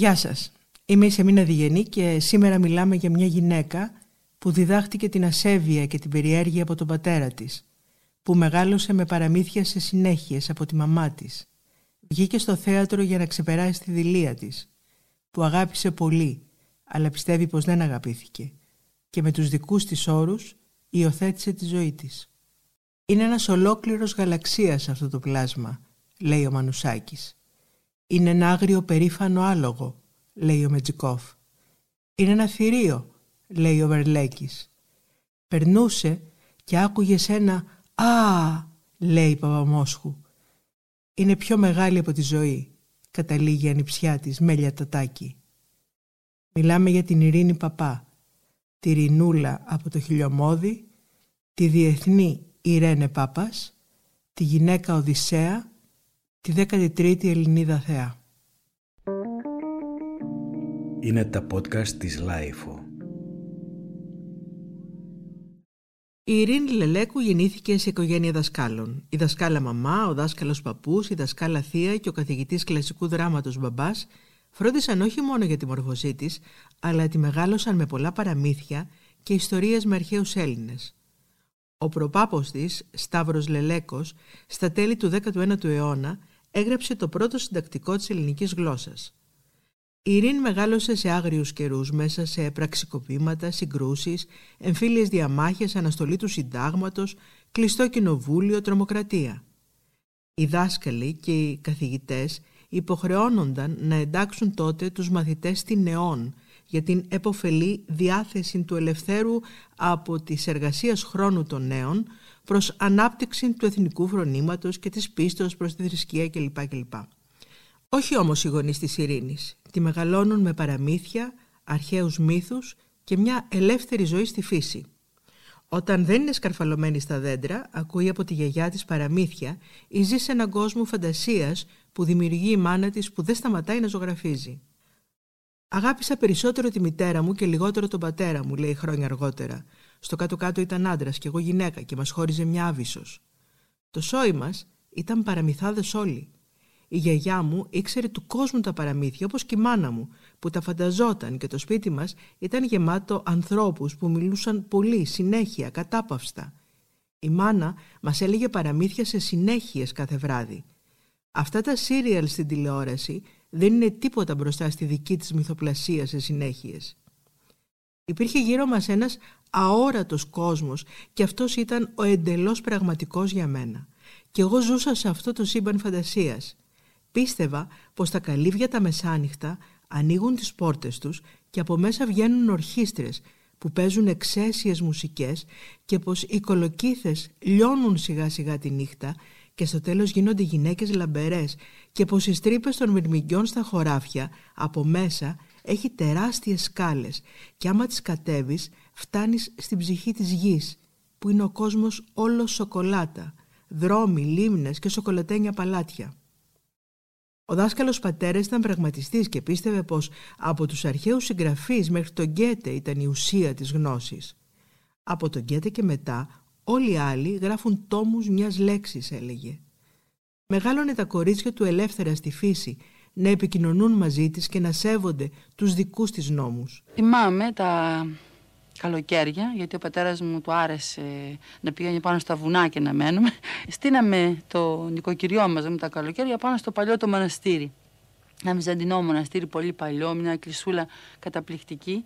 Γεια σας. Είμαι η Σεμίνα Διγενή και σήμερα μιλάμε για μια γυναίκα που διδάχτηκε την ασέβεια και την περιέργεια από τον πατέρα της, που μεγάλωσε με παραμύθια σε συνέχειες από τη μαμά της. Βγήκε στο θέατρο για να ξεπεράσει τη δηλία της, που αγάπησε πολύ, αλλά πιστεύει πως δεν αγαπήθηκε και με τους δικούς της όρους υιοθέτησε τη ζωή της. Είναι ένας ολόκληρος γαλαξίας αυτό το πλάσμα, λέει ο Μανουσάκης. Είναι ένα άγριο περήφανο άλογο, λέει ο Μετζικόφ. Είναι ένα θηρίο, λέει ο Βερλέκης. Περνούσε και άκουγε ένα «Α», λέει η Παπαμόσχου. Είναι πιο μεγάλη από τη ζωή, καταλήγει η ανιψιά της Μέλια Τατάκη. Μιλάμε για την Ειρήνη Παπά, τη Ρινούλα από το Χιλιομόδι, τη Διεθνή Ιρένε Πάπας, τη γυναίκα Οδυσσέα, τη 13η Ελληνίδα Θεά. Είναι τα podcast της LiFO. Η Ειρήνη Λελέκου γεννήθηκε σε οικογένεια δασκάλων. Η δασκάλα μαμά, ο δάσκαλος παππούς, η δασκάλα θεία και ο καθηγητής κλασικού δράματος μπαμπάς φρόντισαν όχι μόνο για τη μόρφωσή της, αλλά τη μεγάλωσαν με πολλά παραμύθια και ιστορίες με αρχαίους Έλληνες. Ο προπάπος της, Σταύρος Λελέκος, στα τέλη του 19ου αιώνα έγραψε το πρώτο συντακτικό της ελληνικής γλώσσας. Η Ειρήν μεγάλωσε σε άγριους καιρούς μέσα σε πραξικοπήματα, συγκρούσεις, εμφύλιες διαμάχες, αναστολή του συντάγματος, κλειστό κοινοβούλιο, τρομοκρατία. Οι δάσκαλοι και οι καθηγητές υποχρεώνονταν να εντάξουν τότε τους μαθητές στην νεών για την εποφελή διάθεση του ελευθέρου από τις εργασίες χρόνου των νέων προς ανάπτυξη του εθνικού φρονήματος και της πίστος προς τη θρησκεία κλπ. κλπ. Όχι όμως οι γονείς της ειρήνης. Τη μεγαλώνουν με παραμύθια, αρχαίους μύθους και μια ελεύθερη ζωή στη φύση. Όταν δεν είναι σκαρφαλωμένη στα δέντρα, ακούει από τη γιαγιά της παραμύθια ή ζει σε έναν κόσμο φαντασίας που δημιουργεί η μάνα της που δεν σταματάει να ζωγραφίζει. Αγάπησα περισσότερο τη μητέρα μου και λιγότερο τον πατέρα μου, λέει χρόνια αργότερα. Στο κάτω-κάτω ήταν άντρας και εγώ γυναίκα και μας χώριζε μια άβυσος. Το σόι μας ήταν παραμυθάδες όλοι. Η γιαγιά μου ήξερε του κόσμου τα παραμύθια όπως και η μάνα μου που τα φανταζόταν και το σπίτι μας ήταν γεμάτο ανθρώπους που μιλούσαν πολύ, συνέχεια, κατάπαυστα. Η μάνα μας έλεγε παραμύθια σε συνέχειες κάθε βράδυ. Αυτά τα σύριαλ στην τηλεόραση δεν είναι τίποτα μπροστά στη δική της μυθοπλασία σε συνέχειες. Υπήρχε γύρω μας ένας αόρατος κόσμος και αυτός ήταν ο εντελώς πραγματικός για μένα. Και εγώ ζούσα σε αυτό το σύμπαν φαντασίας. Πίστευα πως τα καλύβια τα μεσάνυχτα ανοίγουν τις πόρτες τους και από μέσα βγαίνουν ορχήστρες που παίζουν εξαίσιες μουσικές και πως οι κολοκύθες λιώνουν σιγά σιγά τη νύχτα και στο τέλος γίνονται γυναίκες λαμπερές και πως οι στρίπες των μυρμηγκιών στα χωράφια από μέσα έχει τεράστιες σκάλες και άμα τις κατέβεις φτάνεις στην ψυχή της γης που είναι ο κόσμος όλος σοκολάτα, δρόμοι, λίμνες και σοκολατένια παλάτια. Ο δάσκαλος πατέρας ήταν πραγματιστής και πίστευε πως από τους αρχαίους συγγραφείς μέχρι τον Γκέτε ήταν η ουσία της γνώσης. Από τον Γκέτε και μετά όλοι οι άλλοι γράφουν τόμους μιας λέξης έλεγε. Μεγάλωνε τα κορίτσια του ελεύθερα στη φύση να επικοινωνούν μαζί της και να σέβονται τους δικούς της νόμους. Θυμάμαι τα καλοκαίρια, γιατί ο πατέρας μου του άρεσε να πηγαίνει πάνω στα βουνά και να μένουμε. Στείναμε το νοικοκυριό μας με τα καλοκαίρια πάνω στο παλιό το μοναστήρι. Ένα μυζαντινό μοναστήρι πολύ παλιό, μια κλεισούλα καταπληκτική.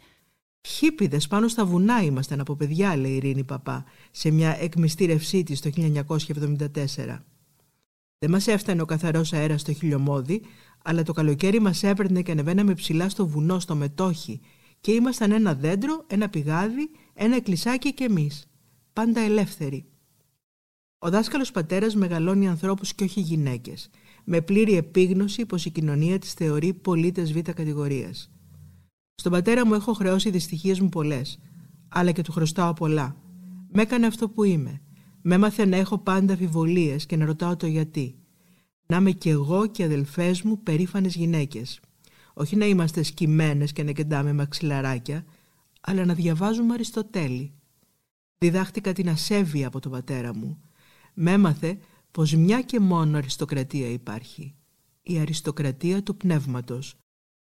Χίπιδες πάνω στα βουνά ήμασταν από παιδιά, λέει η Ειρήνη Παπά, σε μια εκμυστήρευσή της το 1974. Δεν μας έφτανε ο καθαρός αέρας στο χιλιομόδι, αλλά το καλοκαίρι μας έπαιρνε και ανεβαίναμε ψηλά στο βουνό, στο μετόχι, και ήμασταν ένα δέντρο, ένα πηγάδι, ένα εκκλησάκι και εμείς. Πάντα ελεύθεροι. Ο δάσκαλος πατέρας μεγαλώνει ανθρώπους και όχι γυναίκες, με πλήρη επίγνωση πως η κοινωνία της θεωρεί πολίτες β' κατηγορίας. Στον πατέρα μου έχω χρεώσει δυστυχίες μου πολλές, αλλά και του χρωστάω πολλά. Με έκανε αυτό που είμαι. Με έμαθε να έχω πάντα αφιβολίες και να ρωτάω το γιατί. Να είμαι κι εγώ και αδελφές μου περήφανες γυναίκες. Όχι να είμαστε σκυμμένες και να κεντάμε μαξιλαράκια, αλλά να διαβάζουμε Αριστοτέλη. Διδάχτηκα την ασέβεια από τον πατέρα μου. Με έμαθε πως μια και μόνο αριστοκρατία υπάρχει. Η αριστοκρατία του πνεύματος.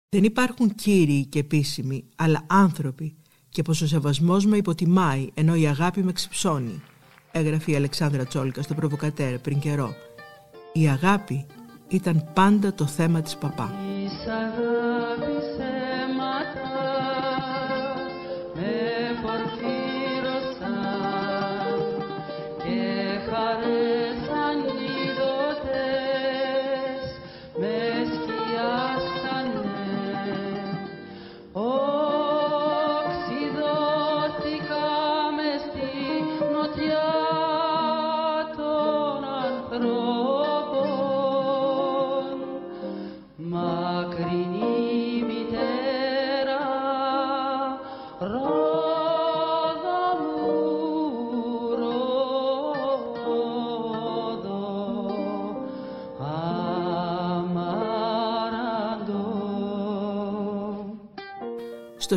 Δεν υπάρχουν κύριοι και επίσημοι, αλλά άνθρωποι και πως ο σεβασμός με υποτιμάει ενώ η αγάπη με ξυψώνει, έγραφε η Αλεξάνδρα Τσόλκα στο Προβοκατέρ πριν καιρό. Η αγάπη ήταν πάντα το θέμα της παπά.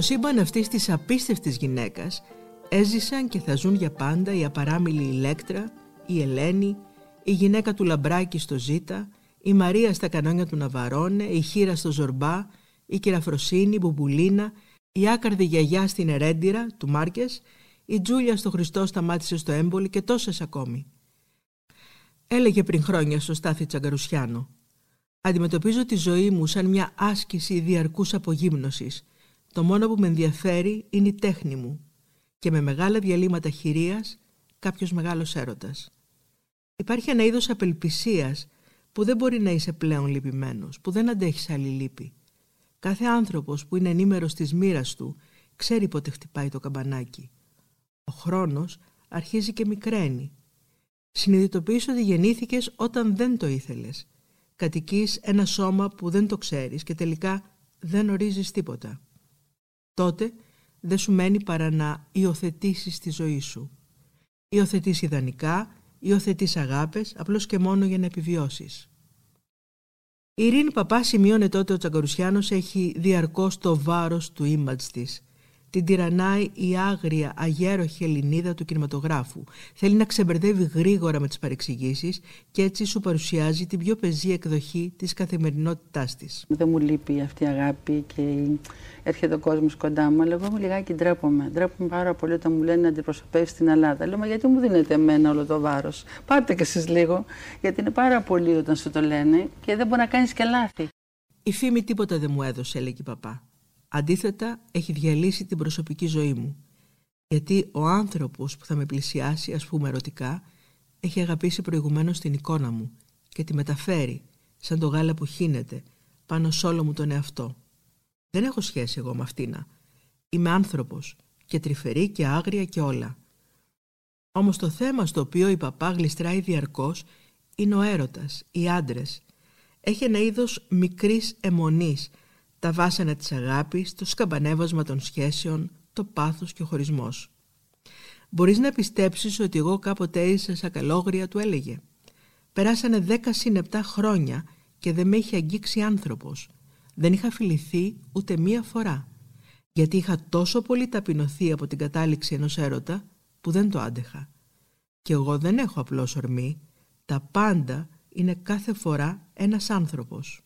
Στο σύμπαν αυτής της απίστευτης γυναίκας έζησαν και θα ζουν για πάντα η απαράμιλη Ηλέκτρα, η Ελένη, η γυναίκα του Λαμπράκη στο Ζήτα, η Μαρία στα κανόνια του Ναβαρώνε, η Χίρα στο Ζορμπά, η Κυραφροσύνη, η Μπουμπουλίνα, η άκαρδη γιαγιά στην Ερέντιρα του Μάρκες, η Τζούλια στο Χριστό σταμάτησε στο έμπολι και τόσες ακόμη. Έλεγε πριν χρόνια στο Στάθη Τσαγκαρουσιάνο «Αντιμετωπίζω τη ζωή μου σαν μια άσκηση διαρκούς απογύμνωσης το μόνο που με ενδιαφέρει είναι η τέχνη μου και με μεγάλα διαλύματα χειρίας κάποιος μεγάλος έρωτας. Υπάρχει ένα είδος απελπισίας που δεν μπορεί να είσαι πλέον λυπημένος, που δεν αντέχεις άλλη λύπη. Κάθε άνθρωπος που είναι ενήμερος της μοίρας του ξέρει πότε χτυπάει το καμπανάκι. Ο χρόνος αρχίζει και μικραίνει. Συνειδητοποιείς ότι γεννήθηκες όταν δεν το ήθελες. Κατοικείς ένα σώμα που δεν το ξέρεις και τελικά δεν ορίζεις τίποτα τότε δεν σου μένει παρά να υιοθετήσεις τη ζωή σου. Υιοθετείς ιδανικά, υιοθετείς αγάπες, απλώς και μόνο για να επιβιώσεις. Η Ειρήνη Παπά σημειώνει τότε ο Τσαγκαρουσιάνος έχει διαρκώς το βάρος του image της την τυραννάει η άγρια, αγέροχη Ελληνίδα του κινηματογράφου. Θέλει να ξεμπερδεύει γρήγορα με τις παρεξηγήσεις και έτσι σου παρουσιάζει την πιο πεζή εκδοχή της καθημερινότητάς της. Δεν μου λείπει αυτή η αγάπη και έρχεται ο κόσμος κοντά μου, αλλά εγώ μου λιγάκι ντρέπομαι. Ντρέπομαι πάρα πολύ όταν μου λένε να αντιπροσωπεύσει την Ελλάδα. Λέω, μα γιατί μου δίνετε εμένα όλο το βάρος; Πάρτε και εσείς λίγο, γιατί είναι πάρα πολύ όταν σου το λένε και δεν μπορεί να κάνεις και λάθη. Η φήμη τίποτα δεν μου έδωσε, έλεγε η παπά. Αντίθετα, έχει διαλύσει την προσωπική ζωή μου. Γιατί ο άνθρωπος που θα με πλησιάσει, ας πούμε ερωτικά, έχει αγαπήσει προηγουμένως την εικόνα μου και τη μεταφέρει, σαν το γάλα που χύνεται, πάνω σ' όλο μου τον εαυτό. Δεν έχω σχέση εγώ με αυτήνα. Είμαι άνθρωπος και τρυφερή και άγρια και όλα. Όμως το θέμα στο οποίο η παπά γλιστράει διαρκώς είναι ο έρωτας, οι άντρες. Έχει ένα είδος μικρής αιμονής τα βάσανα της αγάπης, το σκαμπανέβασμα των σχέσεων, το πάθος και ο χωρισμός. Μπορείς να πιστέψεις ότι εγώ κάποτε έζησα σαν καλόγρια, του έλεγε. Περάσανε δέκα συν χρόνια και δεν με είχε αγγίξει άνθρωπος. Δεν είχα φιληθεί ούτε μία φορά. Γιατί είχα τόσο πολύ ταπεινωθεί από την κατάληξη ενός έρωτα που δεν το άντεχα. Και εγώ δεν έχω απλώς ορμή. Τα πάντα είναι κάθε φορά ένας άνθρωπος.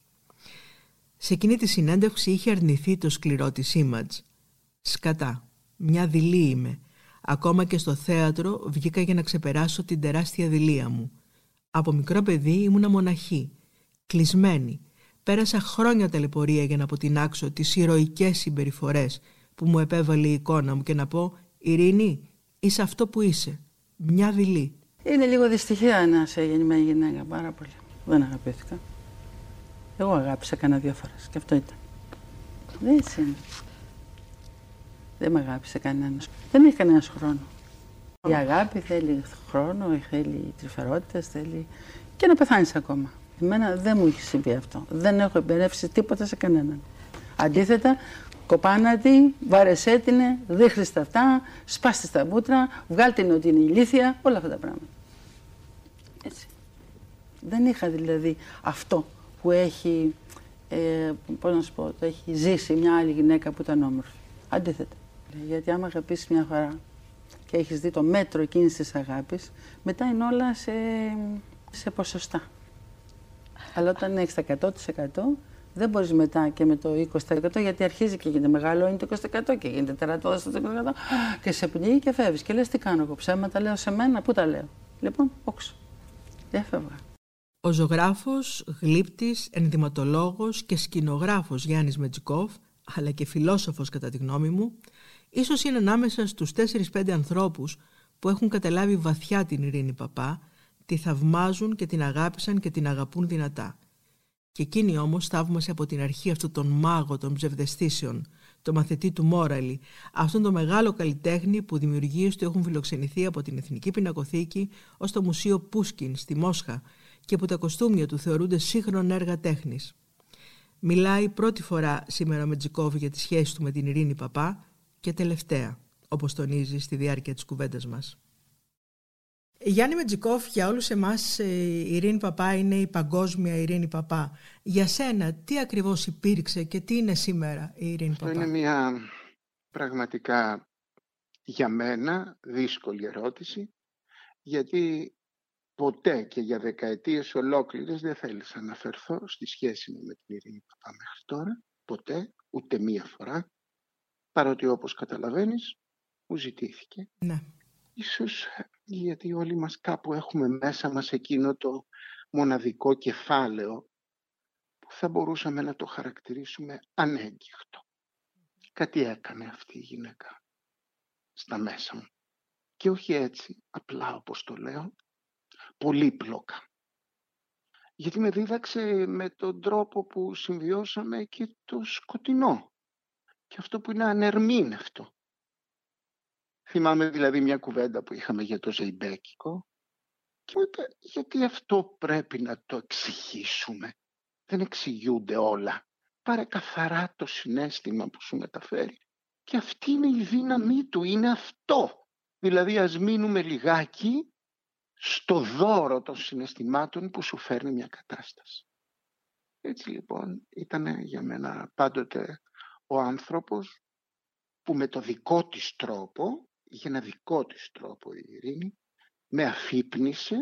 Σε εκείνη τη συνέντευξη είχε αρνηθεί το σκληρό της image. Σκατά, μια δειλή είμαι. Ακόμα και στο θέατρο βγήκα για να ξεπεράσω την τεράστια δειλία μου. Από μικρό παιδί ήμουνα μοναχή, κλεισμένη. Πέρασα χρόνια ταλαιπωρία για να αποτινάξω τις ηρωικές συμπεριφορές που μου επέβαλε η εικόνα μου και να πω «Ειρήνη, είσαι αυτό που είσαι, μια δειλή». Είναι λίγο δυστυχία να σε γεννημένη γυναίκα, πάρα πολύ. Δεν αγαπήθηκα. Εγώ αγάπησα κανένα δύο φορές και αυτό ήταν. Δεν έτσι είναι. Δεν με αγάπησε κανένας. Δεν έχει κανένας χρόνο. Η αγάπη θέλει χρόνο, θέλει τρυφερότητα, θέλει. και να πεθάνεις ακόμα. Εμένα δεν μου έχει συμβεί αυτό. Δεν έχω εμπνεύσει τίποτα σε κανέναν. Αντίθετα, κοπάνα τη, βάρεσέ την, δείχνεις τα αυτά, σπάστε τα μούτρα, βγάλτε την ότι είναι ηλίθια, όλα αυτά τα πράγματα. Έτσι. Δεν είχα δηλαδή αυτό που έχει, ε, πώς να σου πω, το έχει ζήσει μια άλλη γυναίκα που ήταν όμορφη. Αντίθετα. Γιατί άμα αγαπήσεις μια φορά και έχεις δει το μέτρο εκείνης της αγάπης, μετά είναι όλα σε, σε ποσοστά. Αλλά όταν έχεις τα 100% Δεν μπορείς μετά και με το 20% γιατί αρχίζει και γίνεται μεγάλο, είναι το 20% και γίνεται τερατώδες το 20% και σε πνίγει και φεύγεις. Και λες τι κάνω εγώ, ψέματα λέω σε μένα, πού τα λέω. Λοιπόν, όξο. Και έφευγα. Ο ζωγράφος, γλύπτης, ενδυματολόγος και σκηνογράφος Γιάννης Μετζικόφ, αλλά και φιλόσοφος κατά τη γνώμη μου, ίσως είναι ανάμεσα στους 4-5 ανθρώπους που έχουν καταλάβει βαθιά την Ειρήνη Παπά, τη θαυμάζουν και την αγάπησαν και την αγαπούν δυνατά. Και εκείνη όμως θαύμασε από την αρχή αυτόν τον μάγο των ψευδεστήσεων, το μαθητή του Μόραλη, αυτόν τον μεγάλο καλλιτέχνη που δημιουργίες του έχουν φιλοξενηθεί από την Εθνική Πινακοθήκη ως το Μουσείο Πούσκιν στη Μόσχα και που τα κοστούμια του θεωρούνται σύγχρονα έργα τέχνης. Μιλάει πρώτη φορά σήμερα με Τζικόβ για τη σχέση του με την Ειρήνη Παπά και τελευταία, όπως τονίζει στη διάρκεια της κουβέντας μας. Γιάννη Μετζικόφ, για όλους εμάς ε, η Ειρήνη Παπά είναι η παγκόσμια Ειρήνη Παπά. Για σένα, τι ακριβώς υπήρξε και τι είναι σήμερα η Ειρήνη Παπά; Είναι μια πραγματικά για μένα δύσκολη ερώτηση, γιατί ποτέ και για δεκαετίες ολόκληρες δεν θέλησα να αναφερθώ στη σχέση μου με την Ειρήνη Παπά μέχρι τώρα. Ποτέ, ούτε μία φορά. Παρότι όπως καταλαβαίνεις, μου ζητήθηκε. Ναι. Ίσως γιατί όλοι μας κάπου έχουμε μέσα μας εκείνο το μοναδικό κεφάλαιο που θα μπορούσαμε να το χαρακτηρίσουμε ανέγκυχτο. Κάτι έκανε αυτή η γυναίκα στα μέσα μου. Και όχι έτσι, απλά όπως το λέω, πολύπλοκα. Γιατί με δίδαξε με τον τρόπο που συμβιώσαμε και το σκοτεινό. Και αυτό που είναι ανερμήνευτο. Θυμάμαι δηλαδή μια κουβέντα που είχαμε για το Ζεϊμπέκικο και μου είπε γιατί αυτό πρέπει να το εξηγήσουμε; Δεν εξηγούνται όλα. Πάρε καθαρά το συνέστημα που σου μεταφέρει. Και αυτή είναι η δύναμή του, είναι αυτό. Δηλαδή ας μείνουμε λιγάκι στο δώρο των συναισθημάτων που σου φέρνει μια κατάσταση. Έτσι λοιπόν ήταν για μένα πάντοτε ο άνθρωπος που με το δικό της τρόπο είχε ένα δικό της τρόπο η ειρήνη, με αφύπνισε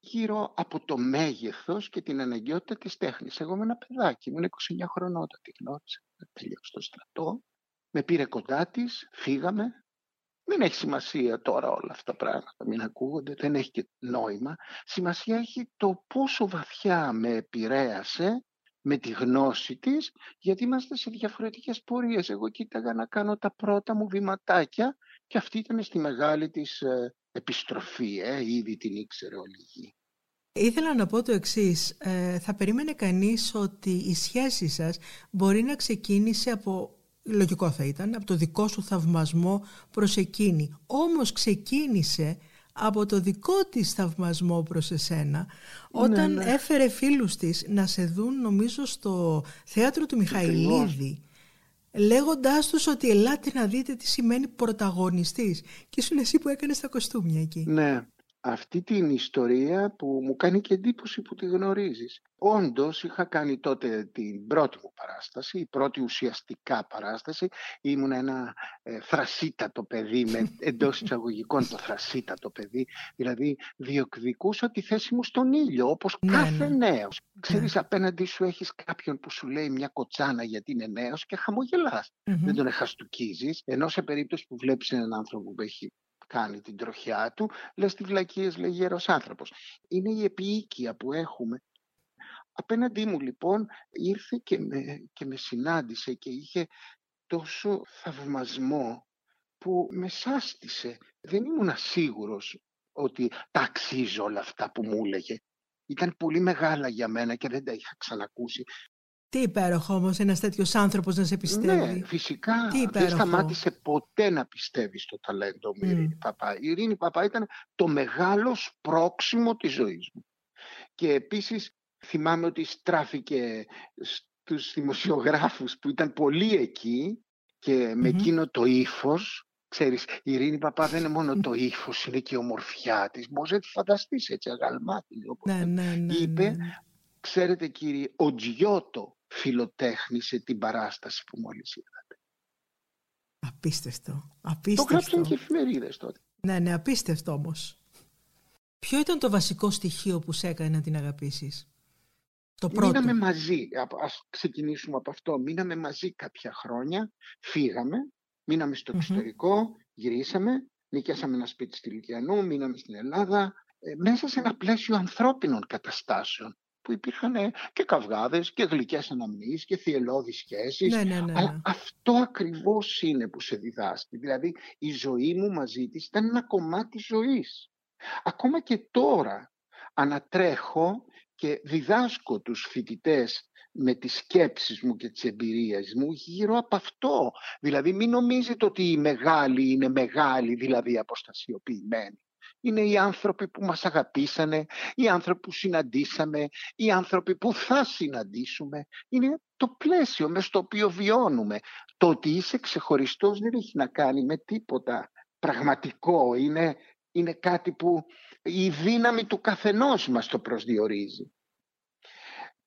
γύρω από το μέγεθος και την αναγκαιότητα της τέχνης. Εγώ είμαι ένα παιδάκι, ήμουν 29 χρονών όταν τη γνώρισα, τελείωσα στο στρατό, με πήρε κοντά της, φύγαμε. Δεν έχει σημασία τώρα όλα αυτά τα πράγματα, μην ακούγονται, δεν έχει και νόημα. Σημασία έχει το πόσο βαθιά με επηρέασε με τη γνώση της, γιατί είμαστε σε διαφορετικές πορείες. Εγώ κοίταγα να κάνω τα πρώτα μου βηματάκια και αυτή ήταν στη μεγάλη της ε, επιστροφή, ε, ήδη την ήξερε όλη η γη. Ήθελα να πω το εξής. Ε, θα περίμενε κανείς ότι η σχέση σας μπορεί να ξεκίνησε από, λογικό θα ήταν, από το δικό σου θαυμασμό προς εκείνη. Όμως ξεκίνησε από το δικό της θαυμασμό προς εσένα όταν ναι, ναι. έφερε φίλους της να σε δουν νομίζω στο θέατρο του Μιχαηλίδη λέγοντάς τους ότι ελάτε να δείτε τι σημαίνει πρωταγωνιστής και ήσουν εσύ που έκανες τα κοστούμια εκεί. Ναι, αυτή την ιστορία που μου κάνει και εντύπωση που τη γνωρίζεις. Όντως είχα κάνει τότε την πρώτη μου παράσταση, η πρώτη ουσιαστικά παράσταση. Ήμουν ένα ε, θρασίτατο παιδί, με εντός εισαγωγικών το θρασίτατο παιδί. Δηλαδή διεκδικούσα τη θέση μου στον ήλιο, όπως ναι, κάθε ναι. νέος. Ξέρεις, ναι. απέναντί σου έχεις κάποιον που σου λέει μια κοτσάνα γιατί είναι νέος και χαμογελας Δεν τον εχαστουκίζεις. Ενώ σε περίπτωση που βλέπεις έναν άνθρωπο που έχει κάνει την τροχιά του, λες τις βλακίες λέει γέρος άνθρωπος. Είναι η επίοικια που έχουμε. Απέναντί μου λοιπόν ήρθε και με, και με συνάντησε και είχε τόσο θαυμασμό που με σάστησε. Δεν ήμουν σίγουρος ότι τα αξίζω όλα αυτά που μου έλεγε. Ήταν πολύ μεγάλα για μένα και δεν τα είχα ξανακούσει. Τι υπέροχο όμως ένας τέτοιος άνθρωπος να σε πιστεύει. Ναι, φυσικά. δεν σταμάτησε ποτέ να πιστεύει στο ταλέντο μου η Ειρήνη Παπά. Η Ειρήνη Παπά ήταν το μεγάλο σπρόξιμο της ζωής μου. Και επίσης θυμάμαι ότι στράφηκε στους δημοσιογράφους που ήταν πολύ εκεί και με εκείνο το ύφος. Ξέρεις, η Ειρήνη Παπά δεν είναι μόνο το ύφος, είναι και η ομορφιά της. Μπορείς να τη φανταστείς έτσι αγαλμάτη. Ναι, ναι, ναι, είπε, ναι, ναι. ξέρετε κύριε, ο Τζιώτο φιλοτέχνησε την παράσταση που μόλις είδατε. Απίστευτο. Απίστευτο. Το γράψαν και εφημερίδες τότε. Ναι, ναι, απίστευτο όμως. Ποιο ήταν το βασικό στοιχείο που σε έκανε να την αγαπήσεις; Το πρώτο. Μείναμε μαζί, ας ξεκινήσουμε από αυτό. Μείναμε μαζί κάποια χρόνια, φύγαμε, μείναμε στο εξωτερικό, γυρίσαμε, νοικιάσαμε ένα σπίτι στη Λυκιανού, μείναμε στην Ελλάδα, ε, μέσα σε ένα πλαίσιο ανθρώπινων καταστάσεων που υπήρχαν ε, και καυγάδες και γλυκές αναμνήσεις και θυελώδεις σχέσεις. Ναι, ναι, ναι, Αλλά ναι. αυτό ακριβώς είναι που σε διδάσκει. Δηλαδή η ζωή μου μαζί της ήταν ένα κομμάτι ζωής. Ακόμα και τώρα ανατρέχω και διδάσκω τους φοιτητές με τις σκέψεις μου και τις εμπειρίες μου γύρω από αυτό. Δηλαδή μην νομίζετε ότι οι μεγάλοι είναι μεγάλοι, δηλαδή αποστασιοποιημένοι. Είναι οι άνθρωποι που μας αγαπήσανε, οι άνθρωποι που συναντήσαμε, οι άνθρωποι που θα συναντήσουμε. Είναι το πλαίσιο μες στο οποίο βιώνουμε. Το ότι είσαι ξεχωριστός δεν έχει να κάνει με τίποτα πραγματικό. Είναι, είναι κάτι που η δύναμη του καθενός μας το προσδιορίζει.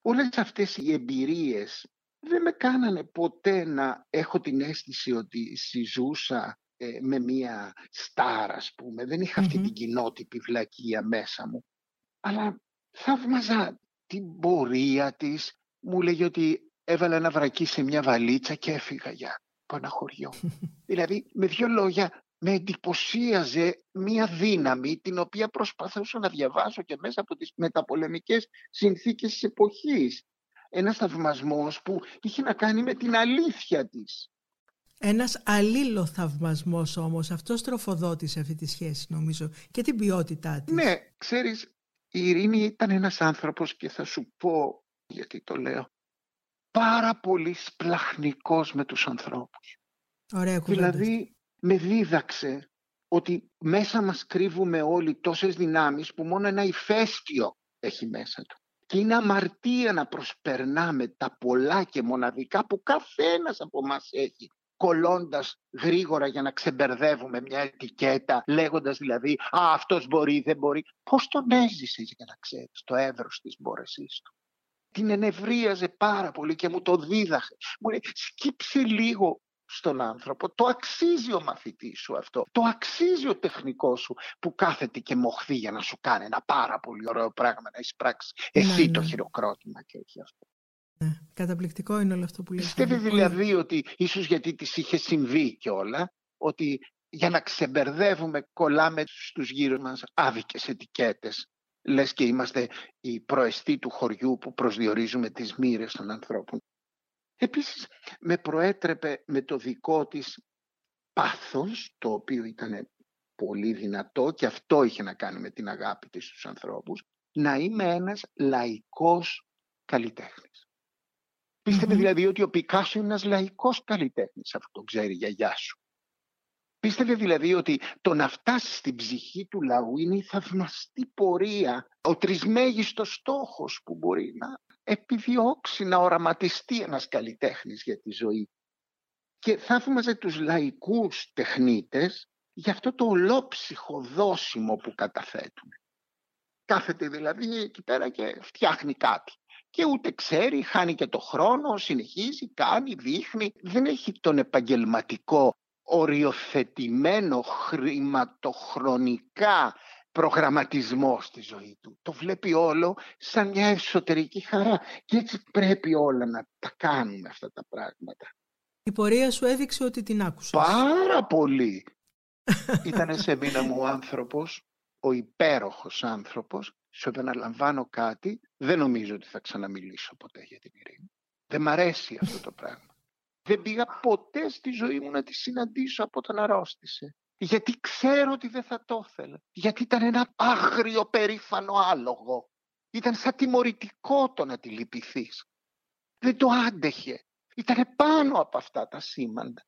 Όλες αυτές οι εμπειρίες δεν με κάνανε ποτέ να έχω την αίσθηση ότι συζούσα ε, με μία στάρα, ας πούμε. Δεν είχα αυτή την κοινότυπη βλακεία μέσα μου. Αλλά θαύμαζα την πορεία της. Μου λέγει ότι έβαλα ένα βρακί σε μια βαλίτσα και έφυγα για από ένα χωριό. δηλαδή, με δύο λόγια, με εντυπωσίαζε μία δύναμη την οποία προσπαθούσα να διαβάσω και μέσα από τις μεταπολεμικές συνθήκες της εποχής. Ένας θαυμασμός που είχε να κάνει με την αλήθεια της. Ένας αλλήλοθαυμασμός όμως, αυτός τροφοδότησε αυτή τη σχέση νομίζω και την ποιότητά της. Ναι, ξέρεις, η Ειρήνη ήταν ένας άνθρωπος και θα σου πω γιατί το λέω, πάρα πολύ σπλαχνικός με τους ανθρώπους. Ωραία κουβέντας. Δηλαδή, με δίδαξε ότι μέσα μας κρύβουμε όλοι τόσες δυνάμεις που μόνο ένα ηφαίστειο έχει μέσα του. Και είναι αμαρτία να προσπερνάμε τα πολλά και μοναδικά που καθένας από μας έχει κολλώντας γρήγορα για να ξεμπερδεύουμε μια ετικέτα, λέγοντας δηλαδή «Α, αυτός μπορεί, δεν μπορεί». Πώς τον έζησες για να ξέρεις το εύρος της μπόρεσής του; Την ενευρίαζε πάρα πολύ και μου το δίδαχε. Μου λέει «Σκύψε λίγο στον άνθρωπο. Το αξίζει ο μαθητής σου αυτό. Το αξίζει ο τεχνικός σου που κάθεται και μοχθεί για να σου κάνει ένα πάρα πολύ ωραίο πράγμα να εισπράξεις εσύ Ναι, το ναι. χειροκρότημα και όχι αυτό. Ναι, καταπληκτικό είναι όλο αυτό που λέτε. Πιστεύει Πολύ- δηλαδή ότι ίσως γιατί της είχε συμβεί και όλα, ότι για να ξεμπερδεύουμε κολλάμε στους γύρω μας άδικες ετικέτες. Λες και είμαστε οι προεστοί του χωριού που προσδιορίζουμε τις μοίρες των ανθρώπων. Επίσης με προέτρεπε με το δικό της πάθος, το οποίο ήταν πολύ δυνατό και αυτό είχε να κάνει με την αγάπη της στους ανθρώπους, να είμαι ένας λαϊκός καλλιτέχνης. Πίστευε Μμμ. δηλαδή ότι ο Πικάσο είναι ένας λαϊκός καλλιτέχνης, αυτό το ξέρει η γιαγιά σου. Πίστευε δηλαδή ότι το να φτάσεις στην ψυχή του λαού είναι η θαυμαστή πορεία, ο τρισμέγιστος στόχος που μπορεί να επιδιώξει, να οραματιστεί ένας καλλιτέχνης για τη ζωή. Και θαύμαζε τους λαϊκούς τεχνίτες για αυτό το ολόψυχο δόσιμο που καταθέτουν. Κάθεται δηλαδή εκεί πέρα και φτιάχνει κάτι. Και ούτε ξέρει, χάνει και το χρόνο, συνεχίζει, κάνει, δείχνει. Δεν έχει τον επαγγελματικό οριοθετημένο χρηματοχρονικά προγραμματισμό στη ζωή του. Το βλέπει όλο σαν μια εσωτερική χαρά. Και έτσι πρέπει όλα να τα κάνουμε αυτά τα πράγματα. Η πορεία σου έδειξε ότι την άκουσες. Πάρα πολύ. Ήταν σε μήνα μου ο άνθρωπος, ο υπέροχος άνθρωπος, σου επαναλαμβάνω κάτι, δεν νομίζω ότι θα ξαναμιλήσω ποτέ για την ειρήνη. Δεν μ' αρέσει αυτό το πράγμα. Δεν πήγα ποτέ στη ζωή μου να τη συναντήσω από όταν αρρώστησε. Γιατί ξέρω ότι δεν θα το ήθελα. Γιατί ήταν ένα άγριο περήφανο άλογο. Ήταν σαν τιμωρητικό το να τη λυπηθείς. Δεν το άντεχε. Ήταν πάνω από αυτά τα σήμαντα.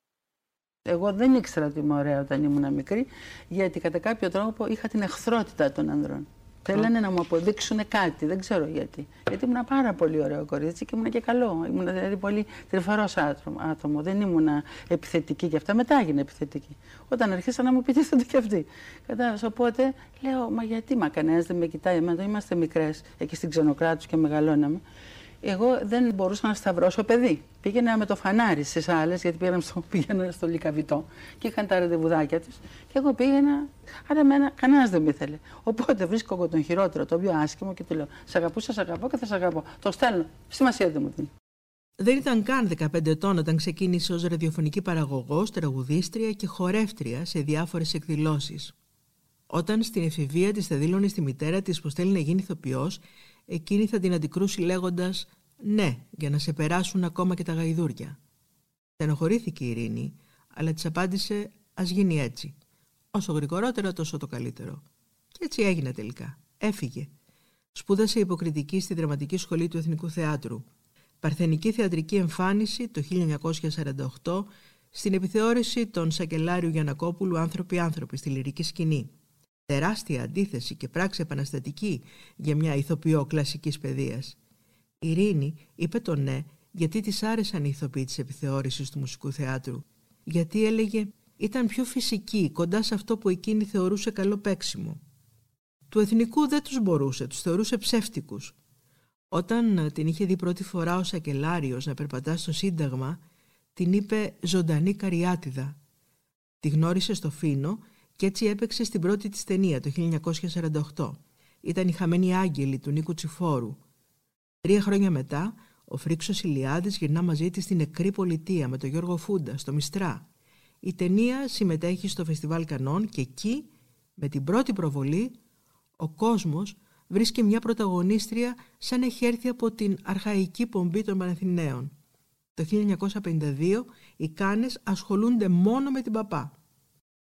Εγώ δεν ήξερα ότι είμαι ωραία όταν ήμουν μικρή, γιατί κατά κάποιο τρόπο είχα την εχθρότητα των ανδρών. Θέλανε να μου αποδείξουν κάτι, δεν ξέρω γιατί. Γιατί ήμουν πάρα πολύ ωραίο κορίτσι και ήμουν και καλό. Ήμουν δηλαδή πολύ τρυφερός άτομο, άτομο. Δεν ήμουν επιθετική και αυτά. Μετά έγινε επιθετική. Όταν αρχίσαν να μου επιτίθενται και αυτοί. Κατάλαβες. Οπότε λέω, μα γιατί μα κανένας δεν με κοιτάει. Εμένα είμαστε μικρές, εκεί στην ξενοκράτους και μεγαλώναμε. Εγώ δεν μπορούσα να σταυρώσω παιδί. Πήγαινα με το φανάρι στις άλλες, γιατί πήγαινα στο, πήγαινα στο Λικαβιτό και είχαν τα ραντεβουδάκια τους. Και εγώ πήγαινα, άρα εμένα κανένας δεν με ήθελε. Οπότε βρίσκω εγώ τον χειρότερο, τον πιο άσχημο και του λέω: Σ' αγαπούσα, σ' αγαπώ και θα σ' αγαπώ. Το στέλνω. Σημασία δεν μου δίνει. Δεν ήταν καν 15 ετών όταν ξεκίνησε ως ραδιοφωνική παραγωγός, τραγουδίστρια και χορεύτρια σε διάφορες εκδηλώσεις. Όταν στην εφηβεία της θα δήλωνε στη μητέρα της πως θέλει να γίνει ηθοποιός, εκείνη θα την αντικρούσει λέγοντας «Ναι, για να σε περάσουν ακόμα και τα γαϊδούρια». Στενοχωρήθηκε η Ειρήνη, αλλά της απάντησε «Ας γίνει έτσι. Όσο γρηγορότερα τόσο το καλύτερο». Και έτσι έγινε τελικά. Έφυγε. Σπούδασε υποκριτική στη Δραματική Σχολή του Εθνικού Θεάτρου. Παρθενική θεατρική εμφάνιση το 1948 στην επιθεώρηση των Σακελάριου Γιανακόπουλου «Άνθρωποι-άνθρωποι» στη λυρική σκηνή τεράστια αντίθεση και πράξη επαναστατική για μια ηθοποιό κλασικής παιδείας. Η Ειρήνη είπε το ναι γιατί της άρεσαν οι ηθοποιοί της επιθεώρησης του μουσικού θεάτρου. Γιατί έλεγε ήταν πιο φυσική, κοντά σε αυτό που εκείνη θεωρούσε καλό παίξιμο. Του εθνικού δεν τους μπορούσε, τους θεωρούσε ψεύτικους. Όταν την είχε δει πρώτη φορά ο Σακελάριος να περπατά στο Σύνταγμα, την είπε ζωντανή καριάτιδα. Τη γνώρισε στο Φίνο και έτσι έπαιξε στην πρώτη της ταινία το 1948. Ήταν η χαμένη άγγελη του Νίκου Τσιφόρου. Τρία χρόνια μετά, ο Φρίξος Ηλιάδης γυρνά μαζί της στην νεκρή πολιτεία με τον Γιώργο Φούντα στο Μιστρά. Η ταινία συμμετέχει στο Φεστιβάλ Κανών και εκεί, με την πρώτη προβολή, ο κόσμος βρίσκει μια πρωταγωνίστρια σαν έχει έρθει από την αρχαϊκή πομπή των Παναθηναίων. Το 1952 οι Κάνες ασχολούνται μόνο με την παπά.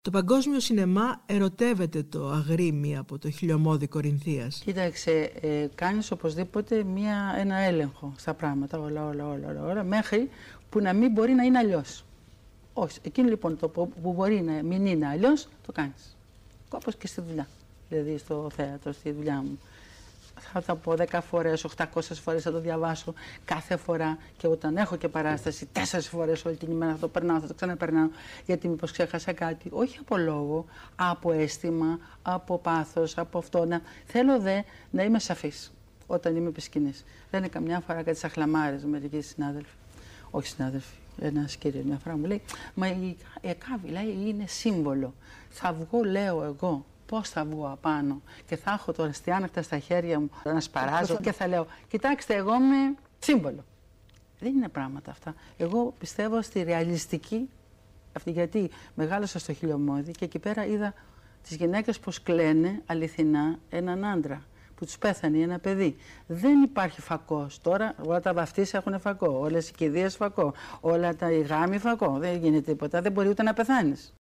Το παγκόσμιο σινεμά ερωτεύεται το αγρίμι από το χιλιομόδι Κορινθίας. Κοίταξε, ε, κάνεις οπωσδήποτε μια, ένα έλεγχο στα πράγματα, όλα, όλα, όλα, όλα, όλα, μέχρι που να μην μπορεί να είναι αλλιώς. Όχι, εκείνο λοιπόν το που μπορεί να μην είναι αλλιώς, το κάνεις. Όπως και στη δουλειά, δηλαδή στο θέατρο, στη δουλειά μου θα τα πω 10 φορές, 800 φορές θα το διαβάσω κάθε φορά και όταν έχω και παράσταση 4 φορές όλη την ημέρα θα το περνάω, θα το ξαναπερνάω γιατί μήπως ξέχασα κάτι. Όχι από λόγο, από αίσθημα, από πάθος, από αυτό. Να... Θέλω δε να είμαι σαφής όταν είμαι επισκηνής. είναι καμιά φορά κάτι σαν χλαμάρες μερικοί συνάδελφοι. Όχι συνάδελφοι, ένας κύριος μια φορά μου λέει, Μα η Εκάβη λέει είναι σύμβολο. Θα βγω, λέω εγώ, Πώς θα βγω απάνω και θα έχω τώρα αστιάνακτα στα χέρια μου να σπαράζω και θα λέω Κοιτάξτε, εγώ είμαι σύμβολο. Δεν είναι πράγματα αυτά. Εγώ πιστεύω στη ρεαλιστική αυτή, γιατί μεγάλωσα στο χιλιομόδι και εκεί πέρα είδα τις γυναίκες πώ κλαίνε αληθινά έναν άντρα που τους πέθανε ένα παιδί. Δεν υπάρχει φακός. Τώρα όλα τα βαφτίσια έχουν φακό, όλες οι κηδείες φακό, όλα τα γάμοι φακό. Δεν γίνεται τίποτα. Δεν μπορεί ούτε να πεθάνεις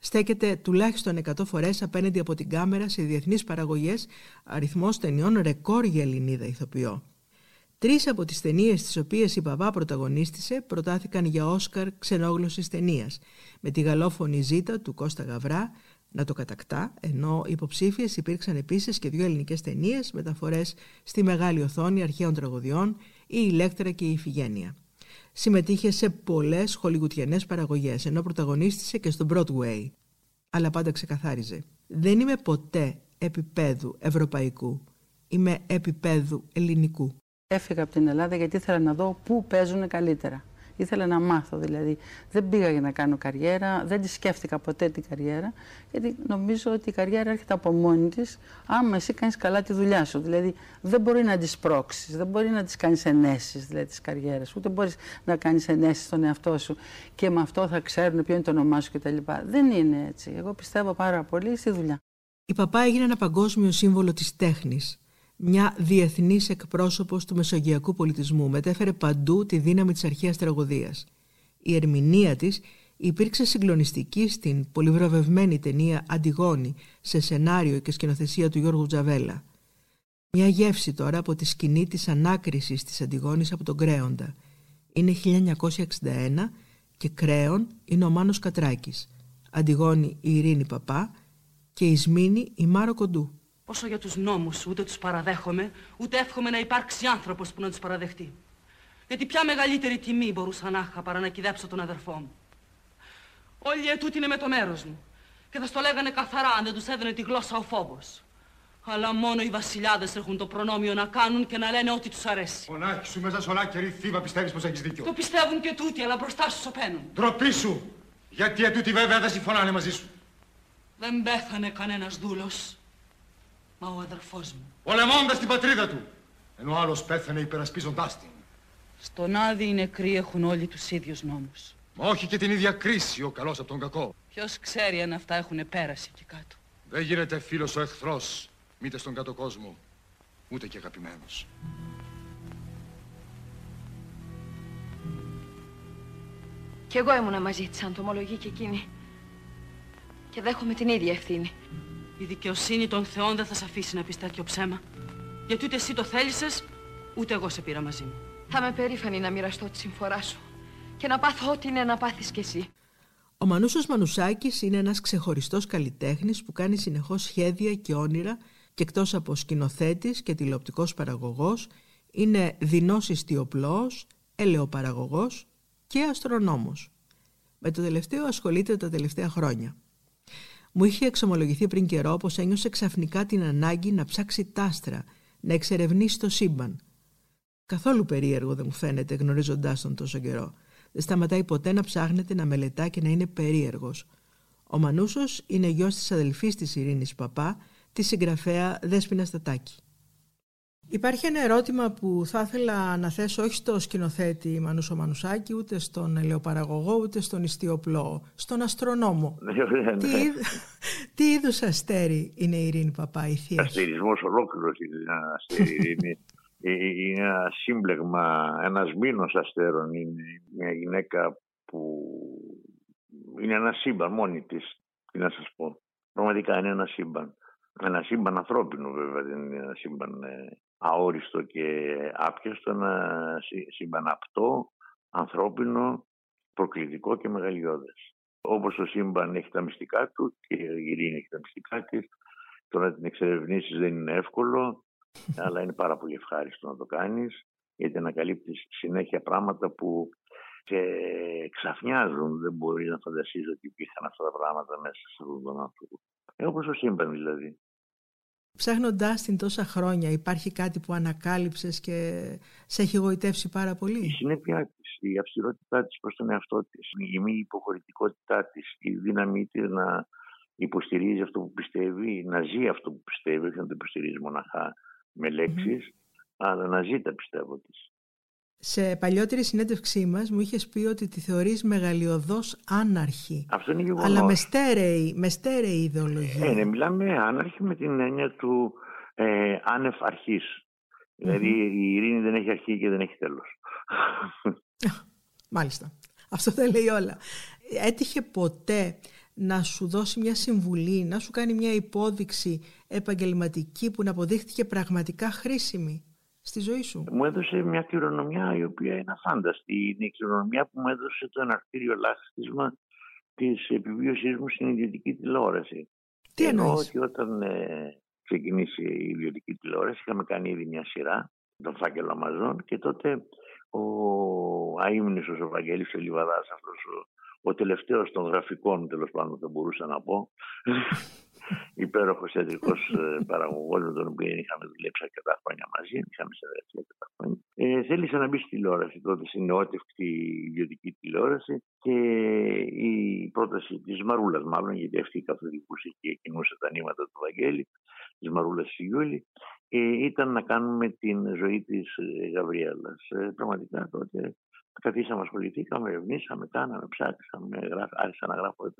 στέκεται τουλάχιστον 100 φορές απέναντι από την κάμερα σε διεθνείς παραγωγές αριθμός ταινιών ρεκόρ για Ελληνίδα ηθοποιό. Τρεις από τις ταινίες τις οποίες η Παπά πρωταγωνίστησε προτάθηκαν για Όσκαρ ξενόγλωσσης ταινίας, με τη γαλλόφωνη ζήτα του Κώστα Γαβρά να το κατακτά, ενώ υποψήφιες υπήρξαν επίσης και δύο ελληνικές ταινίες μεταφορές στη μεγάλη οθόνη αρχαίων τραγωδιών, η Ηλέκτρα και η Ιφηγένεια. Συμμετείχε σε πολλές χολιγουτιανές παραγωγές, ενώ πρωταγωνίστησε και στο Broadway. Αλλά πάντα ξεκαθάριζε. Δεν είμαι ποτέ επίπεδου ευρωπαϊκού. Είμαι επίπεδου ελληνικού. Έφυγα από την Ελλάδα γιατί ήθελα να δω πού παίζουν καλύτερα. Ήθελα να μάθω δηλαδή. Δεν πήγα για να κάνω καριέρα, δεν τη σκέφτηκα ποτέ την καριέρα, γιατί νομίζω ότι η καριέρα έρχεται από μόνη της, άμα εσύ κάνεις καλά τη δουλειά σου. Δηλαδή δεν μπορεί να τη πρόξεις, δεν μπορεί να τη κάνεις ενέσεις δηλαδή, της καριέρας, ούτε μπορείς να κάνεις ενέσεις στον εαυτό σου και με αυτό θα ξέρουν ποιο είναι το όνομά σου κτλ. Δεν είναι έτσι. Εγώ πιστεύω πάρα πολύ στη δουλειά. Η παπά έγινε ένα παγκόσμιο σύμβολο της τέχνης μια διεθνής εκπρόσωπος του μεσογειακού πολιτισμού μετέφερε παντού τη δύναμη της αρχαίας τραγωδίας. Η ερμηνεία της υπήρξε συγκλονιστική στην πολυβραβευμένη ταινία «Αντιγόνη» σε σενάριο και σκηνοθεσία του Γιώργου Τζαβέλα. Μια γεύση τώρα από τη σκηνή της ανάκρισης της Αντιγόνης από τον Κρέοντα. Είναι 1961 και Κρέον είναι ο Μάνος Κατράκης. Αντιγόνη η Ειρήνη Παπά και η Σμήνη η Μάρο Κοντού. Όσο για τους νόμους, ούτε τους παραδέχομαι, ούτε εύχομαι να υπάρξει άνθρωπος που να τους παραδεχτεί. Γιατί ποια μεγαλύτερη τιμή μπορούσα να είχα παρά να κυδέψω τον αδερφό μου. Όλοι ετούτοι είναι με το μέρος μου. Και θα στο λέγανε καθαρά αν δεν τους έδινε τη γλώσσα ο φόβος. Αλλά μόνο οι βασιλιάδες έχουν το προνόμιο να κάνουν και να λένε ό,τι τους αρέσει. Φωνάκι σου μέσα σε ολάκερη θύβα πιστεύεις πως έχεις δίκιο. Το πιστεύουν και τούτοι, αλλά μπροστά σου σωπαίνουν. Ντροπή σου! Γιατί ετούτοι βέβαια δεν συμφωνάνε μαζί σου. Δεν πέθανε κανένας δούλος. Μα ο αδερφός μου. Πολεμώντας την πατρίδα του. Ενώ άλλος πέθανε υπερασπίζοντάς την. Στον Άδη οι νεκροί έχουν όλοι τους ίδιους νόμους. Μα όχι και την ίδια κρίση ο καλός από τον κακό. Ποιος ξέρει αν αυτά έχουν πέρασει εκεί κάτω. Δεν γίνεται φίλος ο εχθρός, μήτε στον κάτω κόσμο, ούτε και αγαπημένος. Κι εγώ ήμουνα μαζί της, αν το ομολογεί και εκείνη. Και δέχομαι την ίδια ευθύνη. Η δικαιοσύνη των θεών δεν θα σε αφήσει να πεις τέτοιο ψέμα. Γιατί ούτε εσύ το θέλησες, ούτε εγώ σε πήρα μαζί μου. Θα είμαι περήφανη να μοιραστώ τη συμφορά σου και να πάθω ό,τι είναι να πάθεις κι εσύ. Ο Μανούσος Μανουσάκης είναι ένας ξεχωριστός καλλιτέχνης που κάνει συνεχώς σχέδια και όνειρα και εκτός από σκηνοθέτης και τηλεοπτικός παραγωγός είναι δεινός ιστιοπλός, ελαιοπαραγωγός και αστρονόμος. Με το τελευταίο ασχολείται τα τελευταία χρόνια. Μου είχε εξομολογηθεί πριν καιρό πως ένιωσε ξαφνικά την ανάγκη να ψάξει τάστρα, να εξερευνήσει το σύμπαν. Καθόλου περίεργο δεν μου φαίνεται γνωρίζοντάς τον τόσο καιρό. Δεν σταματάει ποτέ να ψάχνεται, να μελετά και να είναι περίεργος. Ο Μανούσος είναι γιος της αδελφής της Ειρήνης Παπά, της συγγραφέα Δέσποινα Στατάκη. Υπάρχει ένα ερώτημα που θα ήθελα να θέσω όχι στο σκηνοθέτη Μανούσο Μανουσάκη, ούτε στον ελαιοπαραγωγό, ούτε στον ιστιοπλό, στον αστρονόμο. Ναι, ναι, ναι. τι, είδου, τι είδους αστέρι είναι η Ειρήνη Παπά, η θεία σου; Αστερισμός ολόκληρος είναι ένα αστέρι. είναι, είναι ένα σύμπλεγμα, ένας μήνος αστέρων. Είναι μια γυναίκα που είναι ένα σύμπαν μόνη της. Τι να σας πω. Πραγματικά είναι ένα σύμπαν. Ένα σύμπαν ανθρώπινο βέβαια, δεν είναι ένα σύμπαν ε, αόριστο και άπιαστο, ένα σύ- σύμπαν απτό, ανθρώπινο, προκλητικό και μεγαλειώδες. Όπως το σύμπαν έχει τα μυστικά του και η ειρήνη έχει τα μυστικά της, το να την εξερευνήσεις δεν είναι εύκολο, αλλά είναι πάρα πολύ ευχάριστο να το κάνεις, γιατί ανακαλύπτεις συνέχεια πράγματα που σε ξαφνιάζουν. Δεν μπορείς να φανταστείς ότι υπήρχαν αυτά τα πράγματα μέσα σε αυτόν τον άνθρωπο. Ε, όπως το σύμπαν δηλαδή. Ψάχνοντάς την τόσα χρόνια υπάρχει κάτι που ανακάλυψες και σε έχει γοητεύσει πάρα Η πολύ. συνέπειά της, η αυστηρότητά της προς τον εαυτό της, η μη υποχωρητικότητά της, η δύναμή της να υποστηρίζει αυτό που πιστεύει, να ζει αυτό που πιστεύει, όχι να το υποστηρίζει μοναχά με λέξεις, αλλά να ζει τα πιστεύω της. Σε παλιότερη συνέντευξή μας μου είχες πει ότι τη θεωρείς μεγαλειωδώς άναρχη, Αυτό είναι γεγονός. αλλά με στέρεη, με στέρεη ιδεολογία. Ε, ναι, μιλάμε άναρχη με την έννοια του ε, άνευ αρχής. Δηλαδή η ειρήνη δεν έχει αρχή και δεν έχει τέλος. Μάλιστα. Αυτό δεν λέει όλα. Έτυχε ποτέ να σου δώσει μια συμβουλή, να σου κάνει μια υπόδειξη επαγγελματική που να αποδείχτηκε πραγματικά χρήσιμη; Στη ζωή σου; μου έδωσε μια κληρονομιά η οποία είναι αφάνταστη. Είναι η κληρονομιά που μου έδωσε το εναρκτήριο λάστισμα της επιβίωσής μου στην ιδιωτική τηλεόραση. Τι Εννοώ εννοείς; ότι όταν ε, ξεκινήσει η ιδιωτική τηλεόραση είχαμε κάνει ήδη μια σειρά, τον φάκελο Αμαζόν και τότε ο αείμνησος ο Βαγγέλης ο Λιβαδάς, αυτός ο, ο τελευταίος των γραφικών τέλος πάντων θα μπορούσα να πω, υπέροχος ιατρικός ε, παραγωγός με τον οποίο είχαμε δουλέψει αρκετά χρόνια μαζί, είχαμε συνεργαστεί αρκετά χρόνια. Ε, θέλησε να μπει στη τηλεόραση τότε, στην νεότευκτη ιδιωτική τηλεόραση και η πρόταση της Μαρούλας μάλλον, γιατί αυτή καθοδηγούσε και κινούσε τα νήματα του Βαγγέλη, της Μαρούλας Σιγιούλη, ε, ήταν να κάνουμε την ζωή της ε, Γαβριέλας. Ε, πραγματικά τότε καθίσαμε, ασχοληθήκαμε, ερευνήσαμε, κάναμε, ψάξαμε, γράφ, άρχισα να γράφω ε,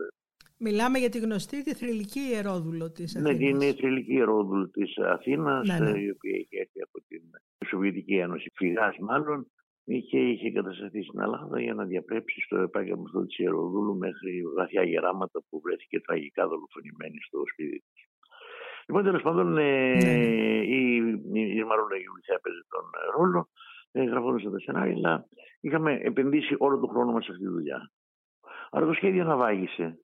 Μιλάμε για τη γνωστή τη θρηλυκή ιερόδουλο της Ναι, Αθήνας. την θρηλυκή ερόδουλ της Αθήνας, Ναι, ναι. ε, η οποία είχε έρθει από την Σοβιετική Ένωση, φυγάς μάλλον, είχε, είχε εγκατασταθεί στην Ελλάδα για να διαπρέψει στο επάγγελμα αυτό της Ιεροδούλου μέχρι βαθιά γεράματα που βρέθηκε τραγικά δολοφονημένη στο σπίτι της. Λοιπόν, τέλος πάντων, ε, Ναι, ναι. η, η, η Μαρούλα Γιούλη θα έπαιζε τον ε, ρόλο, ε, γραφώντα τα σενάρια, αλλά είχαμε επενδύσει όλο τον χρόνο μας σε αυτή τη δουλειά. Άρα το σχέδιο αναβάγησε.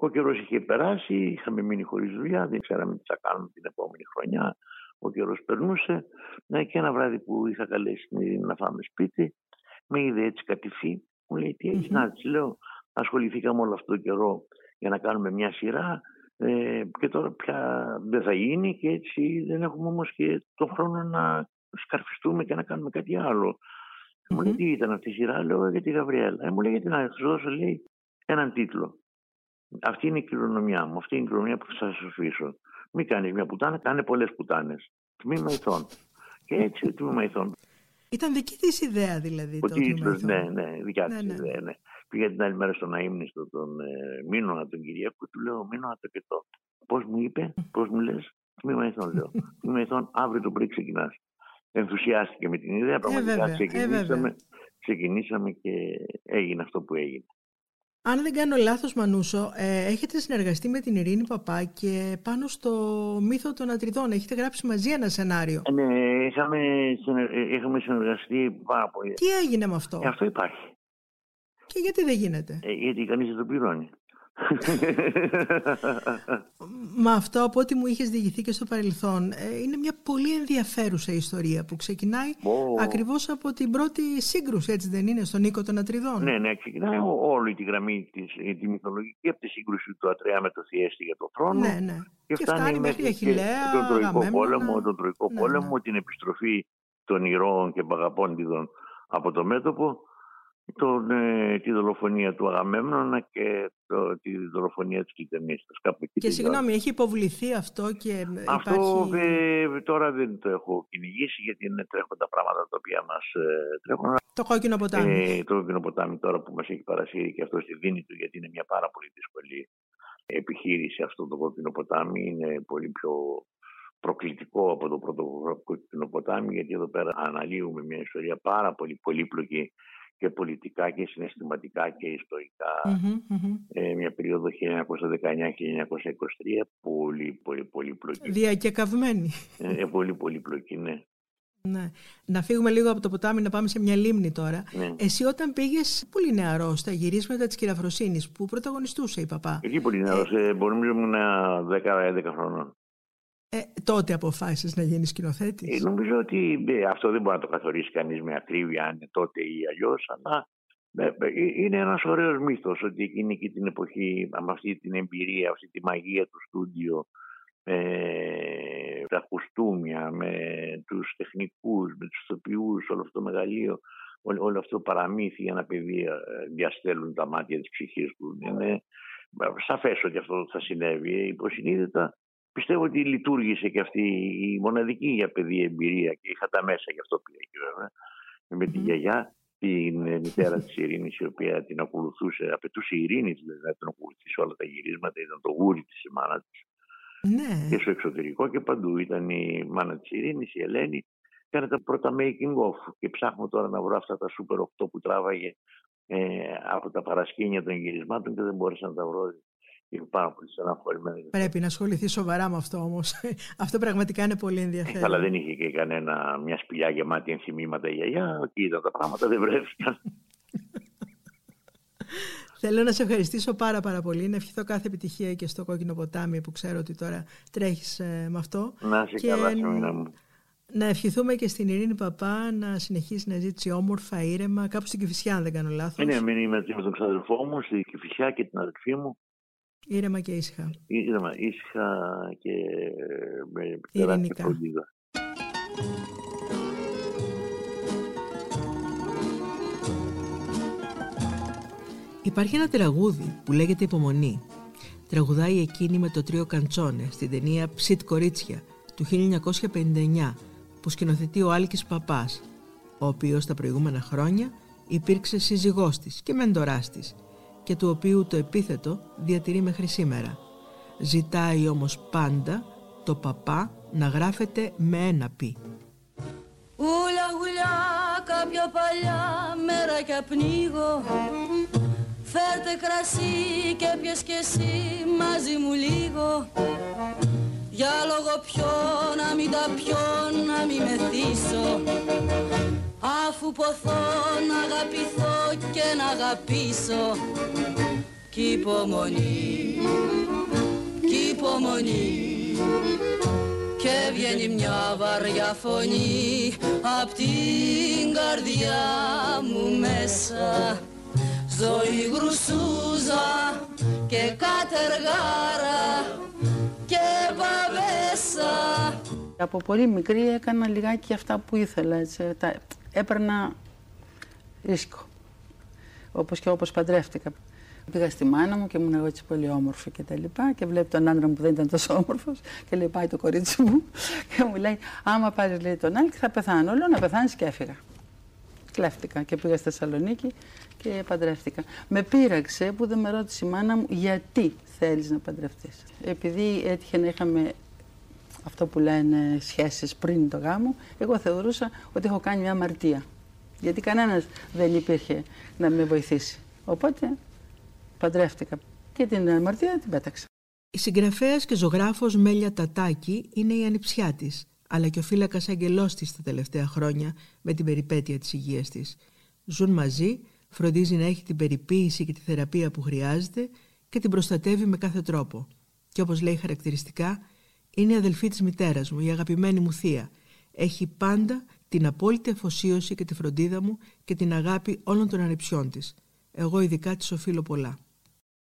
Ο καιρός είχε περάσει, είχαμε μείνει χωρίς δουλειά, δεν ξέραμε τι θα κάνουμε την επόμενη χρονιά. Ο καιρός περνούσε. Ναι, και ένα βράδυ που είχα καλέσει την Ειρήνη να φάμε σπίτι, με είδε έτσι κατηφή. Μου λέει: Τι έχεις Μμμ. να της λέω, ασχοληθήκαμε όλο αυτό το καιρό για να κάνουμε μια σειρά. Ε, και τώρα πια δεν θα γίνει και έτσι δεν έχουμε όμως και τον χρόνο να σκαρφιστούμε και να κάνουμε κάτι άλλο. Mm-hmm. Μου λέει τι ήταν αυτή η σειρά, λέω για τη Γαβριέλα. Ε, μου λέει γιατί να σου δώσω λέει, έναν τίτλο. Αυτή είναι η κληρονομιά μου, αυτή είναι η κληρονομιά που θα σας αφήσω. Μην κάνεις μια πουτάνα, κάνε πολλές πουτάνες. Τμήμα ηθών. Και έτσι τμήμα ηθών. Ήταν δική της ιδέα δηλαδή. Ο τίτλο, ναι, ναι, δικιά ναι, της ναι. ιδέα. Ναι. Πήγα την άλλη μέρα στον αίμνηστο τον ε, Μίνωνα τον Κυριακό, του λέω Μίνωνα το και το. Πώς μου είπε, πώς μου λες, τμήμα ηθών λέω. τμήμα ηθών, αύριο το πρωί ξεκινάς. Ενθουσιάστηκε με την ιδέα, ε, πραγματικά ε, ξεκινήσαμε, ξεκινήσαμε και έγινε αυτό που έγινε. Αν δεν κάνω λάθος Μανούσο, ε, έχετε συνεργαστεί με την Ειρήνη Παπά και πάνω στο μύθο των Ατριδών έχετε γράψει μαζί ένα σενάριο. Ε, ναι, είχαμε, είχαμε συνεργαστεί πάρα πολύ. Τι έγινε με αυτό; Ε, αυτό υπάρχει. Και γιατί δεν γίνεται; Ε, γιατί κανείς δεν το πληρώνει. Μα αυτό από ό,τι μου είχες διηγηθεί και στο παρελθόν ε, είναι μια πολύ ενδιαφέρουσα ιστορία που ξεκινάει oh. ακριβώς από την πρώτη σύγκρουση έτσι δεν είναι στον οίκο των Ατριδών; Ναι, ναι, ξεκινάει όλη τη γραμμή της, τη μυθολογική από τη σύγκρουση του Ατρέα με το Θιέστη για τον θρόνο ναι, ναι. και, και φτάνει μέχρι Αχιλέα, τον Τροϊκό πόλεμο, τον Τροϊκό ναι, πόλεμο ναι. την επιστροφή των ηρώων και παγαπώντιδων από το μέτωπο τον, ε, τη δολοφονία του Αγαμέμνονα και το, τη δολοφονία της Κλητεμίστας. Και συγγνώμη, έχει υποβληθεί αυτό και Αυτό υπάρχει... ε, τώρα δεν το έχω κυνηγήσει γιατί είναι τρέχοντα πράγματα τα οποία μας ε, τρέχουν. Το κόκκινο ποτάμι. Ε, το κόκκινο ποτάμι τώρα που μας έχει παρασύρει και αυτό στη δίνη του γιατί είναι μια πάρα πολύ δύσκολη επιχείρηση αυτό το κόκκινο ποτάμι. Είναι πολύ πιο προκλητικό από το πρώτο κόκκινο ποτάμι γιατί εδώ πέρα αναλύουμε μια ιστορία πάρα πολύ πολύπλοκη και πολιτικά και συναισθηματικά και ιστορικα Ε, μια περίοδο 1919-1923 πολύ πολύ πολύ πλοκή. Διακεκαυμένη. Ε, πολύ πολύ πλοκή, ναι. Ναι. Να φύγουμε λίγο από το ποτάμι να πάμε σε μια λίμνη τώρα. Ναι. Εσύ όταν πήγες πολύ νεαρό στα γυρίσματα της κυραφροσύνης που πρωταγωνιστούσε η παπά; Εκεί πολύ νεαρός, ε, ε, μπορεί να ήμουν 10-11 χρονών. Ε, τότε αποφάσισες να γίνεις σκηνοθέτης; Ε, νομίζω ότι ε, αυτό δεν μπορεί να το καθορίσει κανείς με ακρίβεια αν είναι τότε ή αλλιώς, αλλά ε, ε, είναι ένας ωραίος μύθος ότι εκείνη και την εποχή με αυτή την εμπειρία, αυτή τη μαγεία του στούντιο ε, τα κουστούμια, με τους τεχνικούς, με τους ηθοποιούς, όλο αυτό το μεγαλείο, όλο, αυτό το παραμύθι για ένα παιδί διαστέλουν τα μάτια της ψυχής τους. Είναι σαφές ότι αυτό θα συνέβη. Υποσυνείδητα πιστεύω ότι λειτουργήσε και αυτή η μοναδική για παιδί εμπειρία και είχα τα μέσα γι' αυτό πήγα και βέβαια με τη γιαγιά την μητέρα της Ειρήνης η οποία την ακολουθούσε, απαιτούσε η Ειρήνη δηλαδή να την ακολουθήσει όλα τα γυρίσματα, ήταν το γούρι της η μάνα της. Ναι. και στο εξωτερικό και παντού ήταν η μάνα της Ειρήνης, η Ελένη. Έκανε τα πρώτα making of. Και ψάχνω τώρα να βρω αυτά τα super 8 που τράβαγε ε, από τα παρασκήνια των γυρισμάτων και δεν μπόρεσα να τα βρω είναι πάρα πολύ Πρέπει να ασχοληθεί σοβαρά με αυτό όμως. αυτό πραγματικά είναι πολύ ενδιαφέρον. Αλλά δεν είχε και κανένα μια σπηλιά γεμάτη ενθυμήματα η γιαγιά. Ότι είδα τα πράγματα, δεν βρέθηκαν. Θέλω να σε ευχαριστήσω πάρα πάρα πολύ, να ευχηθώ κάθε επιτυχία και στο κόκκινο ποτάμι που ξέρω ότι τώρα τρέχεις ε, με αυτό. Να είσαι και καλά, μου. Να ευχηθούμε και στην Ειρήνη Παπά να συνεχίσει να ζήσει όμορφα, ήρεμα, κάπου στην Κηφισιά, αν δεν κάνω λάθος. Ναι, ναι, είμαι με τον ξαδελφό μου, στην Κηφισιά και την αδελφή μου. Ήρεμα και ήσυχα. Ήρεμα, ήσυχα και με τεράστια φροντίδα. Υπάρχει ένα τραγούδι που λέγεται «Υπομονή». Τραγουδάει εκείνη με το τρίο Καντσόνε στην ταινία «Ψιτ Κορίτσια» του 1959 που σκηνοθετεί ο Άλκης Παπάς, ο οποίος τα προηγούμενα χρόνια υπήρξε σύζυγός της και μεντοράς της και του οποίου το επίθετο διατηρεί μέχρι σήμερα. Ζητάει όμως πάντα το παπά να γράφεται με ένα πι. Ούλα ούλα κάποια παλιά μέρα και πνίγω Φέρτε κρασί και πιες και εσύ μαζί μου λίγο Για λόγο ποιο να μην τα πιω να μην μεθύσω Αφού ποθώ να αγαπηθώ και να αγαπήσω Κι υπομονή, κι υπομονή. Και βγαίνει μια βαριά φωνή Απ' την καρδιά μου μέσα. Ζωή γρουσούζα και κατεργάρα και παβέσα. Από πολύ μικρή έκανα λιγάκι αυτά που ήθελα, έτσι, Έπαιρνα ρίσκο. Όπως και όπως παντρεύτηκα. Πήγα στη μάνα μου και ήμουν εγώ έτσι πολύ όμορφη και τα λοιπά και βλέπει τον άντρα μου που δεν ήταν τόσο όμορφος και λέει πάει το κορίτσι μου και μου λέει άμα πάρεις λέει τον άλλη θα πεθάνω. Λέω να πεθάνεις και έφυγα. Κλέφτηκα και πήγα στη Θεσσαλονίκη και παντρεύτηκα. Με πείραξε που δεν με ρώτησε η μάνα μου γιατί θέλεις να παντρευτείς. Επειδή έτυχε να είχαμε αυτό που λένε σχέσεις πριν το γάμο, εγώ θεωρούσα ότι έχω κάνει μια αμαρτία. Γιατί κανένας δεν υπήρχε να με βοηθήσει. Οπότε παντρεύτηκα και την αμαρτία την πέταξα. Η συγγραφέας και ζωγράφος Μέλια Τατάκη είναι η ανιψιά της, αλλά και ο φύλακας αγγελός της τα τελευταία χρόνια με την περιπέτεια της υγείας της. Ζουν μαζί, φροντίζει να έχει την περιποίηση και τη θεραπεία που χρειάζεται και την προστατεύει με κάθε τρόπο. Και όπως λέει χαρακτηριστικά, είναι η αδελφή της μητέρας μου, η αγαπημένη μου θεία. Έχει πάντα την απόλυτη αφοσίωση και τη φροντίδα μου και την αγάπη όλων των ανεψιών της. Εγώ ειδικά της οφείλω πολλά.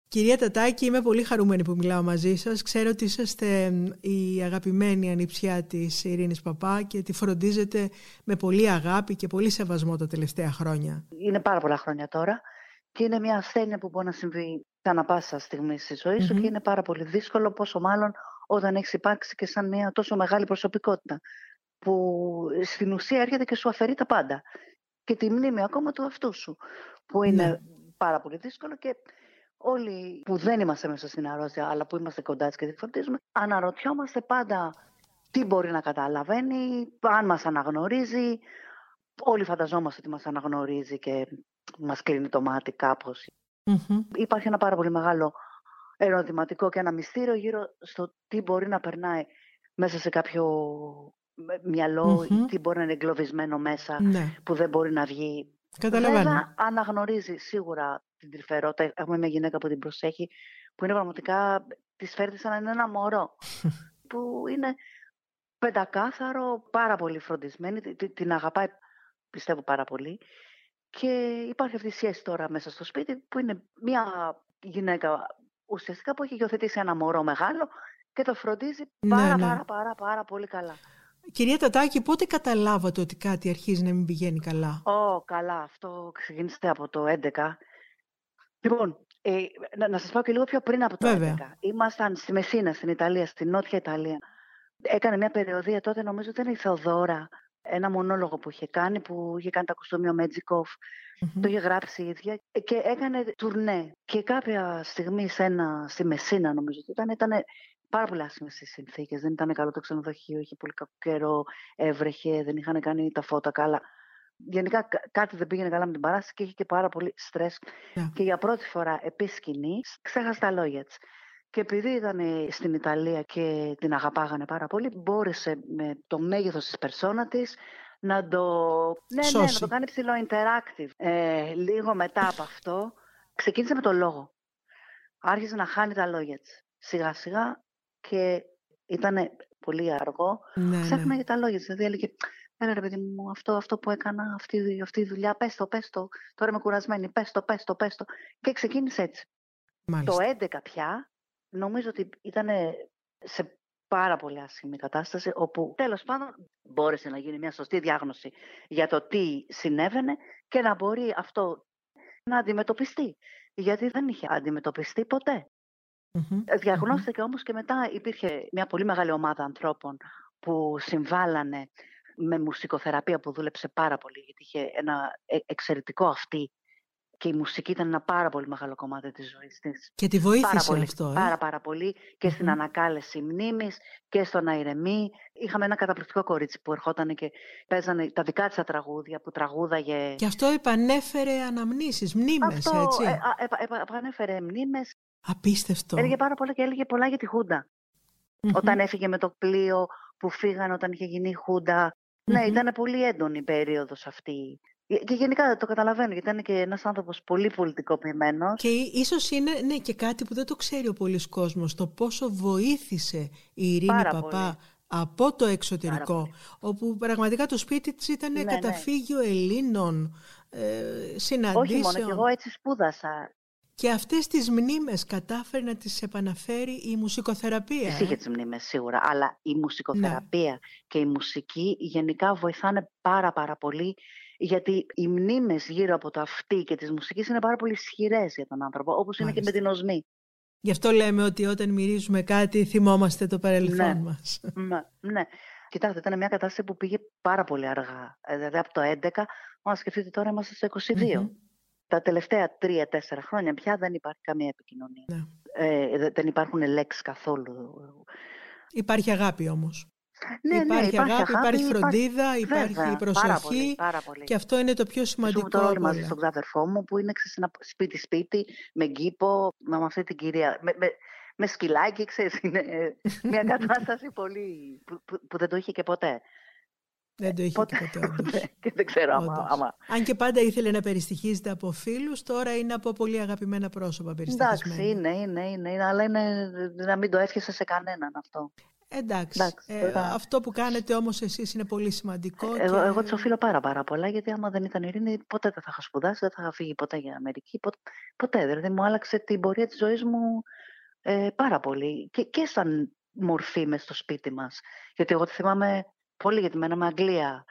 Κυρία Τατάκη, είμαι πολύ χαρούμενη που μιλάω μαζί σας. Ξέρω ότι είσαστε η αγαπημένη ανιψιά της Ειρήνης Παπά και τη φροντίζετε με πολύ αγάπη και πολύ σεβασμό τα τελευταία χρόνια. Είναι πάρα πολλά χρόνια τώρα και είναι μια ασθένεια που μπορεί να συμβεί ανά πάσα στιγμή στη ζωή σου και είναι πάρα πολύ δύσκολο, πόσο μάλλον όταν έχεις υπάρξει και σαν μια τόσο μεγάλη προσωπικότητα που στην ουσία έρχεται και σου αφαιρεί τα πάντα και τη μνήμη ακόμα του αυτού σου που είναι ναι. πάρα πολύ δύσκολο και όλοι που δεν είμαστε μέσα στην αρρώστια αλλά που είμαστε κοντά της και τη φροντίζουμε αναρωτιόμαστε πάντα τι μπορεί να καταλαβαίνει, αν μας αναγνωρίζει. Όλοι φανταζόμαστε ότι μας αναγνωρίζει και μας κλείνει το μάτι κάπως. Υπάρχει ένα πάρα πολύ μεγάλο ερωτηματικό και ένα μυστήριο γύρω στο τι μπορεί να περνάει μέσα σε κάποιο μυαλό, τι μπορεί να είναι εγκλωβισμένο μέσα, ναι. που δεν μπορεί να βγει. Καταλαβαίνω. Βέβαια, αναγνωρίζει σίγουρα την τρυφερότητα. Έχουμε μια γυναίκα που την προσέχει, που είναι πραγματικά, της φέρνει σαν να είναι ένα μωρό. που είναι πεντακάθαρο, πάρα πολύ φροντισμένη, την αγαπάει, πιστεύω πάρα πολύ. Και υπάρχει αυτή η σχέση τώρα μέσα στο σπίτι, που είναι μια γυναίκα ουσιαστικά που έχει υιοθετήσει ένα μωρό μεγάλο και το φροντίζει ναι, πάρα, ναι. πάρα, πάρα, πάρα πολύ καλά. Κυρία Τατάκη, πότε καταλάβατε ότι κάτι αρχίζει να μην πηγαίνει καλά; Ω, καλά. Αυτό ξεκίνησε από το 11. Λοιπόν, ε, να, να σας πω και λίγο πιο πριν από το Βέβαια. 11. Ήμασταν στη Μεσίνα, στην Ιταλία, στην Νότια Ιταλία. Έκανε μια περιοδία τότε, νομίζω ότι ήταν η Θεοδόρα, ένα μονόλογο που είχε κάνει, που είχε κάνει τα κουστούμια Μέτζικοφ. Το είχε γράψει η ίδια και έκανε τουρνέ. Και κάποια στιγμή σε ένα, στη Μεσίνα, νομίζω ότι ήταν, ήταν πάρα πολύ άσχημες οι συνθήκες. Δεν ήταν καλό το ξενοδοχείο, είχε πολύ κακό καιρό, έβρεχε, δεν είχαν κάνει τα φώτα καλά. Γενικά κάτι δεν πήγαινε καλά με την παράσταση και είχε και πάρα πολύ στρε. Ναι. Και για πρώτη φορά επί σκηνή ξέχασε τα λόγια της. Και επειδή ήταν στην Ιταλία και την αγαπάγανε πάρα πολύ, μπόρεσε με το μέγεθος της περσόνα της να το, ναι, ναι, να το κάνει ψηλό interactive. Ε, λίγο μετά από αυτό ξεκίνησε με το λόγο. Άρχισε να χάνει τα λόγια της. Σιγά σιγά και ήταν πολύ αργό. Ναι, Ξέχναγε ναι. τα λόγια της. Δηλαδή έλεγε, έλα ρε παιδί μου, αυτό, αυτό που έκανα, αυτή, αυτή η δουλειά, πες το, πες το. Τώρα είμαι κουρασμένη, πες το, πες το, πες το. Και ξεκίνησε έτσι. Το 11 πια, νομίζω ότι ήταν σε πάρα πολύ άσχημη κατάσταση, όπου τέλος πάντων μπόρεσε να γίνει μια σωστή διάγνωση για το τι συνέβαινε και να μπορεί αυτό να αντιμετωπιστεί. Γιατί δεν είχε αντιμετωπιστεί ποτέ. Mm-hmm. Διαγνώστηκε όμως και μετά υπήρχε μια πολύ μεγάλη ομάδα ανθρώπων που συμβάλανε με μουσικοθεραπεία που δούλεψε πάρα πολύ γιατί είχε ένα ε, εξαιρετικό αυτή και η μουσική ήταν ένα πάρα πολύ μεγάλο κομμάτι της ζωής της. Και τη βοήθησε πάρα αυτό, ε; Πάρα πάρα πολύ και στην ανακάλεση μνήμης και στο να ηρεμεί. Είχαμε ένα καταπληκτικό κορίτσι που ερχόταν και παίζανε τα δικά της τα τραγούδια που τραγούδαγε. Και αυτό επανέφερε αναμνήσεις, μνήμες, αυτό, έτσι; Ε, ε, επανέφερε μνήμες. Απίστευτο. Έλεγε πάρα πολλά και έλεγε πολλά για τη χουντα Όταν έφυγε με το πλοίο που φύγαν όταν είχε γίνει η χουντα Ναι, ήταν πολύ έντονη η περίοδος αυτή ε, και γενικά το καταλαβαίνω, γιατί ήταν και ένας άνθρωπος πολύ πολιτικοποιημένος. Και ίσως είναι ναι, και κάτι που δεν το ξέρει ο πολλής κόσμος, το πόσο βοήθησε η Ειρήνη Παπά από το εξωτερικό, όπου πραγματικά το σπίτι της ήταν ναι, ναι. καταφύγιο Ελλήνων, ε, συναντήσεων. Όχι μόνο, και εγώ έτσι σπούδασα. Και αυτές τις μνήμες κατάφερε να τις επαναφέρει η μουσικοθεραπεία. Τις είχε τις μνήμες σίγουρα, αλλά η μουσικοθεραπεία ναι. και η μουσική γενικά βοηθάνε πάρα πάρα πολύ γιατί οι μνήμες γύρω από το αυτή και της μουσικής είναι πάρα πολύ ισχυρές για τον άνθρωπο, όπως είναι και με την οσμή. Γι' αυτό λέμε ότι όταν μυρίζουμε κάτι θυμόμαστε το παρελθόν ναι. μας. Ναι, ναι. Κοιτάξτε, ήταν μια κατάσταση που πήγε πάρα πολύ αργά. Ε, δηλαδή από το 11, μα σκεφτείτε τώρα είμαστε στο 22. Τα τελευταία τρία-τέσσερα χρόνια πια δεν υπάρχει καμία επικοινωνία. Ναι. Ε, δεν υπάρχουν λέξεις καθόλου. Υπάρχει αγάπη όμως. Ναι, υπάρχει, ναι, υπάρχει αγάπη, υπάρχει φροντίδα, υπάρχει Βέβαια, προσοχή. Πάρα πολύ, πάρα πολύ. Και αυτό είναι το πιο σημαντικό. Ζούμε όλοι μαζί στον ξάδερφό μου που είναι σπίτι-σπίτι, με γκύπο, με αυτή την κυρία. Με, με, με σκυλάκι, ξέρεις, είναι μια κατάσταση πολύ που, που, που, δεν το είχε και ποτέ. Δεν το είχε ποτέ. και ποτέ, όντως. και δεν ξέρω άμα, άμα... Αν και πάντα ήθελε να περιστοιχίζεται από φίλους, τώρα είναι από πολύ αγαπημένα πρόσωπα περιστοιχισμένα. Εντάξει, είναι, είναι, είναι, είναι, αλλά είναι να μην το έσχεσαι σε κανέναν αυτό. Εντάξει. Εντάξει ε, αυτό που κάνετε όμως εσείς είναι πολύ σημαντικό. Εγώ, και... εγώ της οφείλω πάρα πάρα πολλά, γιατί άμα δεν ήταν ειρήνη, ποτέ δεν θα είχα σπουδάσει, δεν θα είχα φύγει ποτέ για Αμερική. Ποτέ, ποτέ δηλαδή μου άλλαξε την πορεία της ζωής μου ε, πάρα πολύ. Και, και σαν μορφή μες στο σπίτι μας. Γιατί εγώ τη θυμάμαι πολύ, γιατί μέναμε Αγγλία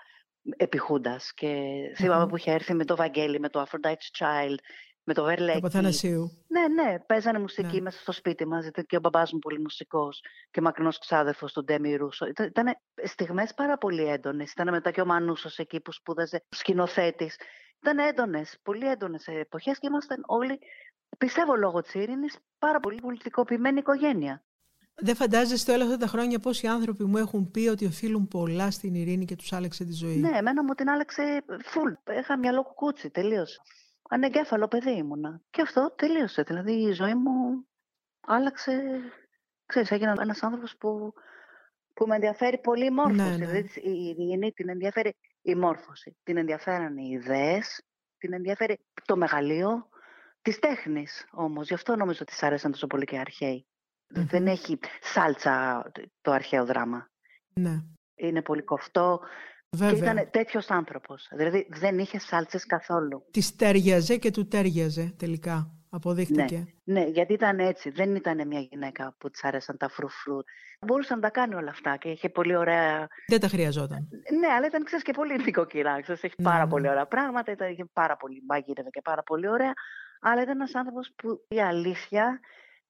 επιχούντας. Και θυμάμαι mm-hmm. που είχε έρθει με το Βαγγέλη, με το Aphrodite's Child, με το Βερλέκι. Από Θανασίου. Ναι, ναι, παίζανε μουσική ναι. μέσα στο σπίτι μας. Ήταν και ο μπαμπάς μου πολύ μουσικός και μακρινός ξάδερφος του Ντέμι Ρούσο. Ήταν, ήταν στιγμές πάρα πολύ έντονες. Ήταν μετά και ο Μανούσος εκεί που σπούδαζε σκηνοθέτης. Ήταν έντονες, πολύ έντονες εποχές και ήμασταν όλοι, πιστεύω λόγω της ειρήνης, πάρα πολύ πολιτικοποιημένη οικογένεια. Δεν φαντάζεστε όλα αυτά τα χρόνια πόσοι άνθρωποι μου έχουν πει ότι οφείλουν πολλά στην ειρήνη και τους άλλαξε τη ζωή; Ναι, εμένα μου την άλλαξε φουλ. Είχα μυαλό κουκούτσι, τελείωσε ανεγκέφαλο παιδί ήμουνα. Και αυτό τελείωσε. Δηλαδή η ζωή μου άλλαξε. Ξέρεις, έγινα ένας άνθρωπος που, που με ενδιαφέρει πολύ η μόρφωση. Ναι, ναι. Δηλαδή η ειρήνη την ενδιαφέρει η μόρφωση. Την ενδιαφέραν οι ιδέες, την ενδιαφέρει το μεγαλείο της τέχνης όμως. Γι' αυτό νομίζω ότι σ' άρεσαν τόσο πολύ και οι αρχαιοι Δεν έχει σάλτσα το αρχαίο δράμα. Ναι. Είναι πολύ κοφτό, Βέβαια. Και ήταν τέτοιος άνθρωπος. Δηλαδή δεν είχε σάλτσες καθόλου. Τη τέριαζε και του τέριαζε τελικά. Αποδείχτηκε. Ναι, ναι, γιατί ήταν έτσι. Δεν ήταν μια γυναίκα που της άρεσαν τα φρουφρού. Μπορούσε να τα κάνει όλα αυτά και είχε πολύ ωραία. Δεν τα χρειαζόταν. Ναι, αλλά ήταν ξέρεις, και πολύ νοικοκυρά. Ξέρεις, έχει ναι, πάρα ναι. πολύ ωραία πράγματα. Ήταν, είχε πάρα πολύ μάγειρευε και πάρα πολύ ωραία. Αλλά ήταν ένας άνθρωπος που η αλήθεια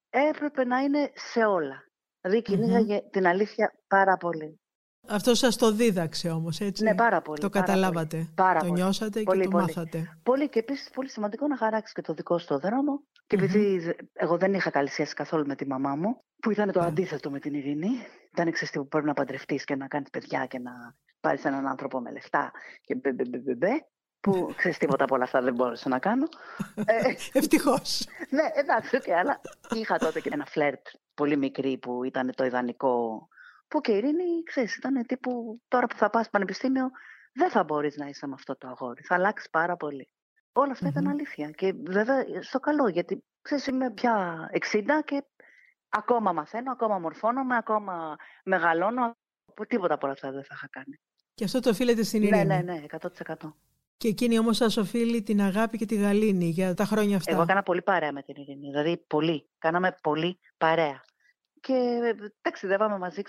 έπρεπε να είναι σε όλα. Δηλαδή κυνήγαγε mm-hmm. την αλήθεια πάρα πολύ. Αυτό σας το δίδαξε όμως, έτσι; Ναι, πάρα πολύ. Το καταλάβατε, πάρα το πολύ. νιώσατε πολύ, και το πολύ. μάθατε. Πολύ και επίσης πολύ σημαντικό να χαράξεις και το δικό σου το δρόμο. Και επειδή εγώ δεν είχα καλή σχέση καθόλου με τη μαμά μου, που ήταν το yeah. Ναι. αντίθετο με την ειρήνη. Ήταν εξαιστή που πρέπει να παντρευτείς και να κάνεις παιδιά και να πάρεις έναν άνθρωπο με λεφτά και μπε, μπε, μπε, μπε, που ξέρεις τίποτα από όλα αυτά δεν μπόρεσα να κάνω. ε, Ευτυχώς. ναι, εντάξει, okay, αλλά είχα τότε και ένα φλερτ πολύ μικρή που ήταν το ιδανικό που και η Ειρήνη, ξέρεις, ήταν τύπου τώρα που θα πας πανεπιστήμιο δεν θα μπορείς να είσαι με αυτό το αγόρι. Θα αλλάξεις πάρα πολύ. Όλα αυτά ήταν αλήθεια. Και βέβαια στο καλό, γιατί ξέρεις, είμαι πια 60 και ακόμα μαθαίνω, ακόμα μορφώνομαι, ακόμα μεγαλώνω. Τίποτα από όλα αυτά δεν θα είχα κάνει. Και αυτό το οφείλεται στην ναι, Ειρήνη. Ναι, ναι, ναι, 100%. Και εκείνη όμως σας οφείλει την αγάπη και τη γαλήνη για τα χρόνια αυτά. Εγώ έκανα πολύ παρέα με την Ειρήνη. Δηλαδή πολύ. Κάναμε πολύ παρέα και ταξιδεύαμε μαζί,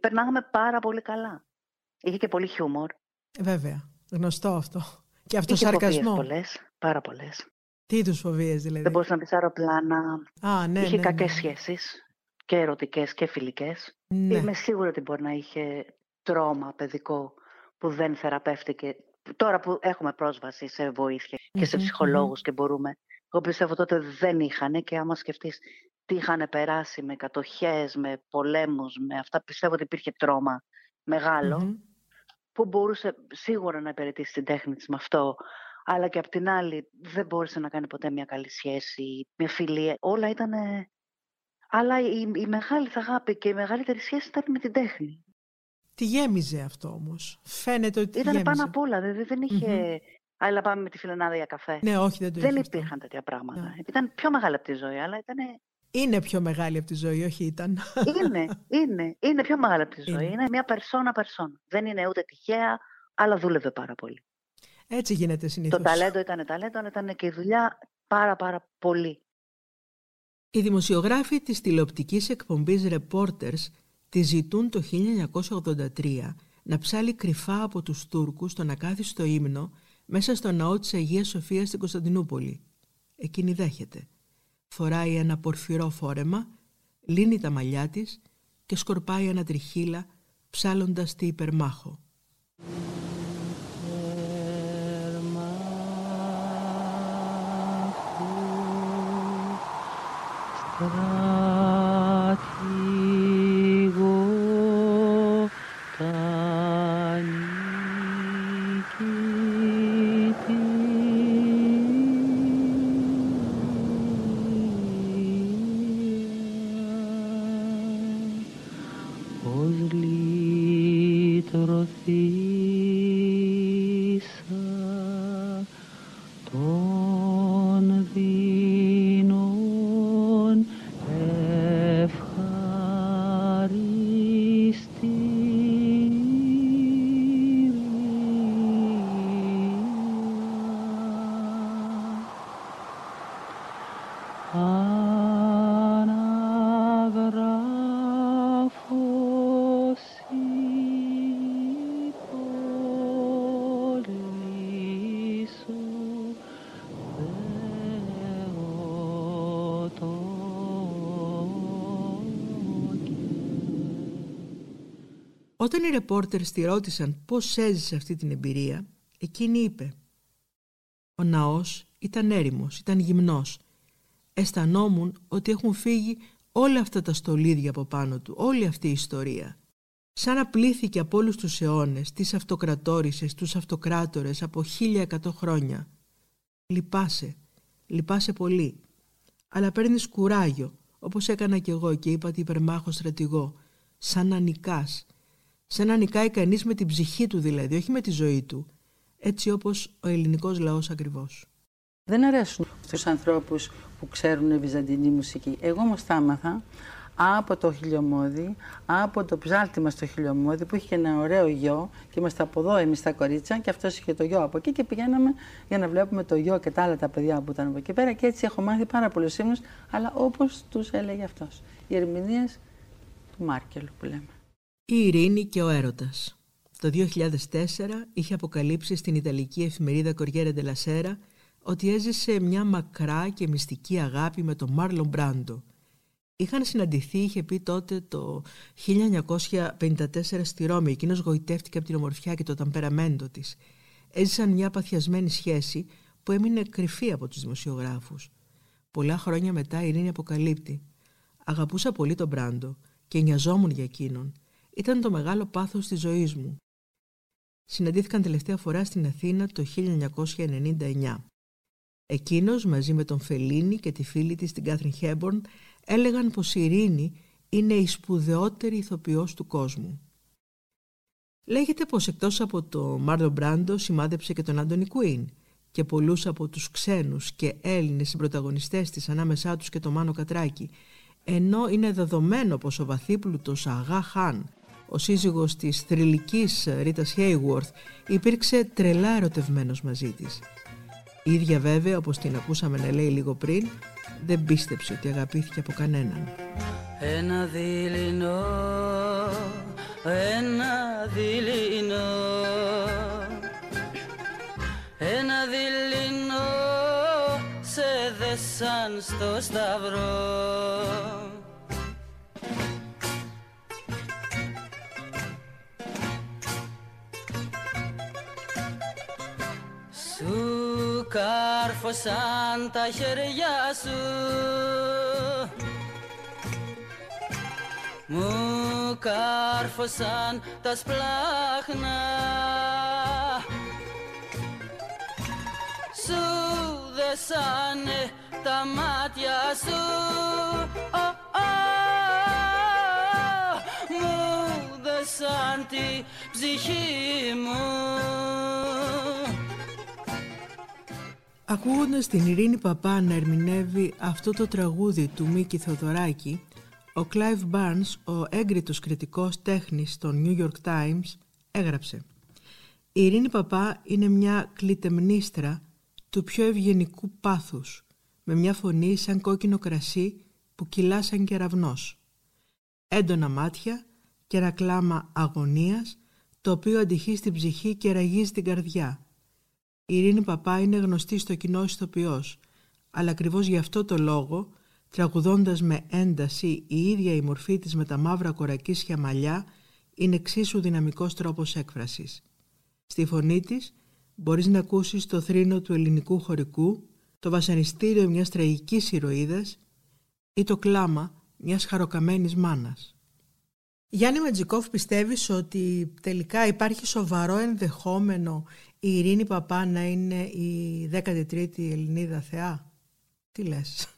περνάγαμε πάρα πολύ καλά. Είχε και πολύ χιούμορ. Βέβαια, γνωστό αυτό. Και αυτός Είχε σαρκασμός. πολλές, πάρα πολλές. Τι είδους φοβίες δηλαδή; Δεν μπορούσε να πει αεροπλάνα. Α, ναι, είχε ναι, κακές ναι. σχέσεις και ερωτικές και φιλικές. Ναι. Είμαι σίγουρη ότι μπορεί να είχε τρόμα παιδικό που δεν θεραπεύτηκε. Τώρα που έχουμε πρόσβαση σε βοήθεια και σε ψυχολογους και μπορούμε. Εγώ πιστεύω τότε δεν είχαν και άμα σκεφτείς τι είχαν περάσει με κατοχές, με πολέμους, με αυτά πιστεύω ότι υπήρχε τρόμα που μπορούσε σίγουρα να υπηρετήσει την τέχνη της με αυτό αλλά και απ' την άλλη δεν μπορούσε να κάνει ποτέ μια καλή σχέση, μια φιλία. Όλα ήταν... Αλλά η, η μεγάλη αγάπη και η μεγαλύτερη σχέση ήταν με την τέχνη. Τι γέμιζε αυτό όμως. Φαίνεται ότι Ήταν γέμιζε. πάνω απ' όλα. Δηλαδή δεν είχε... Αλλά πάμε με τη φιλενάδα για καφέ. Ναι, όχι, δεν το Δεν είχε υπήρχαν αυτό. τέτοια πράγματα. Ναι. Ήταν πιο μεγάλη από τη ζωή, αλλά ήταν Είναι πιο μεγάλη από τη ζωή, όχι ήταν. Είναι, είναι. Είναι πιο μεγάλη από τη ζωή. Είναι. Είναι, μια περσόνα περσόνα. Δεν είναι ούτε τυχαία, αλλά δούλευε πάρα πολύ. Έτσι γίνεται συνήθως. Το ταλέντο ήταν ταλέντο, αλλά ήταν και η δουλειά πάρα πάρα πολύ. Οι δημοσιογράφοι της τηλεοπτικής εκπομπής Reporters τη ζητούν το 1983 να ψάλει κρυφά από τους Τούρκους τον ακάθιστο ύμνο μέσα στο ναό της Αγίας Σοφίας στην Κωνσταντινούπολη. Εκείνη δέχεται. Φοράει ένα πορφυρό φόρεμα, λύνει τα μαλλιά της και σκορπάει ένα τριχύλα ψάλλοντας τη υπερμάχο. Όταν οι ρεπόρτερς τη ρώτησαν πώς έζησε αυτή την εμπειρία, εκείνη είπε «Ο ναός ήταν έρημος, ήταν γυμνός. Αισθανόμουν ότι έχουν φύγει όλα αυτά τα στολίδια από πάνω του, όλη αυτή η ιστορία. Σαν να πλήθηκε από όλους τους αιώνες, τις αυτοκρατόρισες, τους αυτοκράτορες από χίλια εκατό χρόνια. Λυπάσαι, λυπάσαι πολύ. Αλλά παίρνεις κουράγιο, όπως έκανα κι εγώ και είπα την υπερμάχο στρατηγό, σαν να νικάς, σαν να νικάει κανείς με την ψυχή του δηλαδή, όχι με τη ζωή του. Έτσι όπως ο ελληνικός λαός ακριβώς. Δεν αρέσουν στους ανθρώπους που ξέρουν βυζαντινή μουσική. Εγώ όμως τα άμαθα από το χιλιομόδι, από το ψάλτημα στο χιλιομόδι που είχε και ένα ωραίο γιο και είμαστε από εδώ εμείς τα κορίτσια και αυτός είχε το γιο από εκεί και πηγαίναμε για να βλέπουμε το γιο και τα άλλα τα παιδιά που ήταν από εκεί πέρα και έτσι έχω μάθει πάρα πολλούς ύμνους αλλά όπως τους έλεγε αυτός. Οι ερμηνείες του Μάρκελου που λέμε. Η ειρήνη και ο έρωτας. Το 2004 είχε αποκαλύψει στην Ιταλική εφημερίδα Κοριέρα Ντελασέρα ότι έζησε μια μακρά και μυστική αγάπη με τον Μάρλον Μπράντο. Είχαν συναντηθεί, είχε πει τότε το 1954 στη Ρώμη. Εκείνος γοητεύτηκε από την ομορφιά και το ταμπεραμέντο της. Έζησαν μια παθιασμένη σχέση που έμεινε κρυφή από τους δημοσιογράφους. Πολλά χρόνια μετά η Ειρήνη αποκαλύπτει. Αγαπούσα πολύ τον Μπράντο και νοιαζόμουν για εκείνον. Ήταν το μεγάλο πάθος της ζωής μου. Συναντήθηκαν τελευταία φορά στην Αθήνα το 1999. Εκείνος μαζί με τον Φελίνη και τη φίλη της την Κάθριν Χέμπορν έλεγαν πως η Ειρήνη είναι η σπουδαιότερη ηθοποιός του κόσμου. Λέγεται πως εκτός από το Μάρλο Μπράντο σημάδεψε και τον Άντωνι Κουίν και πολλούς από τους ξένους και Έλληνες συμπροταγωνιστές της ανάμεσά τους και το Μάνο Κατράκη ενώ είναι δεδομένο πως ο βαθύπλουτος Αγά Χάν ο σύζυγος της θρηλυκής Ρίτας Χέιγουορθ υπήρξε τρελά ερωτευμένος μαζί της. Η ίδια βέβαια, όπως την ακούσαμε να λέει λίγο πριν, δεν πίστεψε ότι αγαπήθηκε από κανέναν. Ένα δειλινό, ένα δειλινό, ένα δειλινό σε δεσάν στο σταυρό κάρφωσαν τα χέρια σου. Μου κάρφωσαν τα σπλάχνα. Σου δεσάνε τα μάτια σου. Oh, μου δεσάν τη ψυχή μου Ακούγοντας την Ειρήνη Παπά να ερμηνεύει αυτό το τραγούδι του Μίκη Θεοδωράκη, ο Κλάιβ Barnes, ο έγκριτος κριτικός τέχνης των New York Times, έγραψε «Η Ειρήνη Παπά είναι μια κλητεμνίστρα του πιο ευγενικού πάθους, με μια φωνή σαν κόκκινο κρασί που κυλά σαν κεραυνός. Έντονα μάτια και ένα κλάμα αγωνίας το οποίο αντυχεί στην ψυχή και ραγίζει την καρδιά. Η Ειρήνη Παπά είναι γνωστή στο κοινό ηθοποιός, αλλά ακριβώς γι' αυτό το λόγο, τραγουδώντας με ένταση η ίδια η μορφή της με τα μαύρα κορακίσια μαλλιά, είναι εξίσου δυναμικός τρόπος έκφρασης. Στη φωνή της μπορείς να ακούσεις το θρήνο του ελληνικού χωρικού, το βασανιστήριο μιας τραγικής ηρωίδας ή το κλάμα μιας χαροκαμένης μάνας. Γιάννη Ματζικόφ, πιστεύεις ότι τελικά υπάρχει σοβαρό ενδεχόμενο η Ειρήνη Παπά να είναι η 13η Ελληνίδα θεά; Τι λες;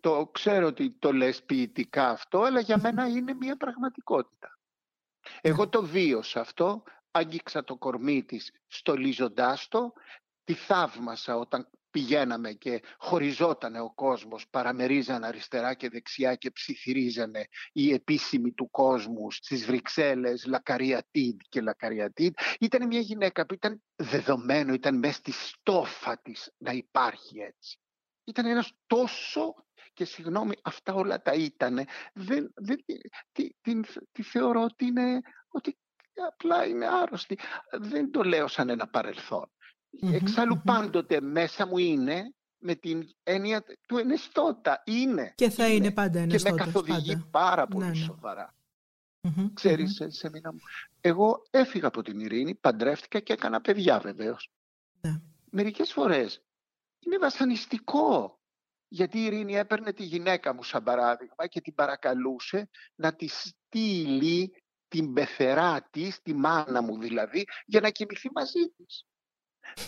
Το ξέρω ότι το λες ποιητικά αυτό, αλλά για μένα είναι μια πραγματικότητα. Εγώ ναι. το βίωσα αυτό, άγγιξα το κορμί της στολίζοντάς το, τη θαύμασα όταν πηγαίναμε και χωριζότανε ο κόσμος, παραμερίζαν αριστερά και δεξιά και ψιθυρίζανε οι επίσημοι του κόσμου στις Βρυξέλλες, Λακαριατίδ και Λακαριατίδ. Ήταν μια γυναίκα που ήταν δεδομένο, ήταν μέσα στη στόφα της να υπάρχει έτσι. Ήταν ένας τόσο και συγγνώμη αυτά όλα τα ήτανε. Δεν, δεν, τι, την, τη θεωρώ ότι είναι, ότι απλά είναι άρρωστη. Δεν το λέω σαν ένα παρελθόν. Εξάλλου πάντοτε μέσα μου είναι με την έννοια του ενεστώτα. Είναι. Και θα είναι, πάντα ενεστώτα. Και με καθοδηγεί πάρα πολύ ναι, ναι. σοβαρά. Ξέρεις, σε μήνα μου. Εγώ έφυγα από την ειρήνη, παντρεύτηκα και έκανα παιδιά βεβαίως. Ναι. Μερικές φορές είναι βασανιστικό. Γιατί η Ειρήνη έπαιρνε τη γυναίκα μου σαν παράδειγμα και την παρακαλούσε να τη στείλει την πεθερά της, τη μάνα μου δηλαδή, για να κοιμηθεί μαζί της.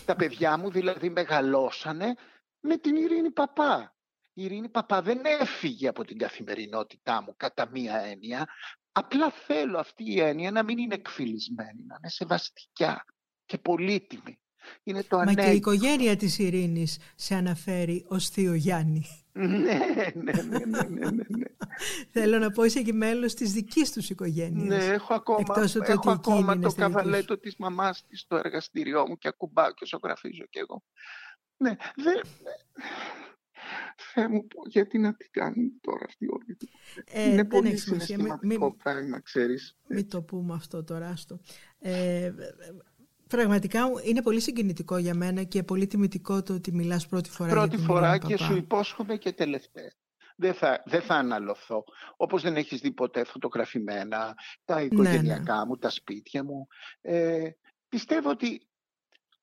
Τα παιδιά μου δηλαδή μεγαλώσανε με την Ειρήνη Παπά. Η Ειρήνη Παπά δεν έφυγε από την καθημερινότητά μου κατά μία έννοια. Απλά θέλω αυτή η έννοια να μην είναι εκφυλισμένη, να είναι σεβαστικιά και πολύτιμη. Είναι το Μα και η οικογένεια της Ειρήνης σε αναφέρει ως Θείο Γιάννη. Ναι, ναι, ναι, ναι, ναι, ναι. Θέλω να πω είσαι και μέλος της δικής τους οικογένειας. Ναι, έχω ακόμα, έχω ακόμα το καβαλέτο της μαμάς της στο εργαστήριό μου και ακουμπάω και ζωγραφίζω κι εγώ. Ναι, δεν... Θεέ μου, γιατί να την κάνει τώρα αυτή όλη. Ε, Είναι πολύ συναισθηματικό πράγμα, ξέρεις. Μην το πούμε αυτό τώρα, άστο. Ε, Πραγματικά είναι πολύ συγκινητικό για μένα και πολύ τιμητικό το ότι μιλάς πρώτη φορά Πρώτη για φορά και σου υπόσχομαι και τελευταία. Δεν θα, δεν θα αναλωθώ. Όπως δεν έχεις δει ποτέ φωτογραφημένα τα ναι, οικογενειακά ναι. μου, τα σπίτια μου. Ε, πιστεύω ότι,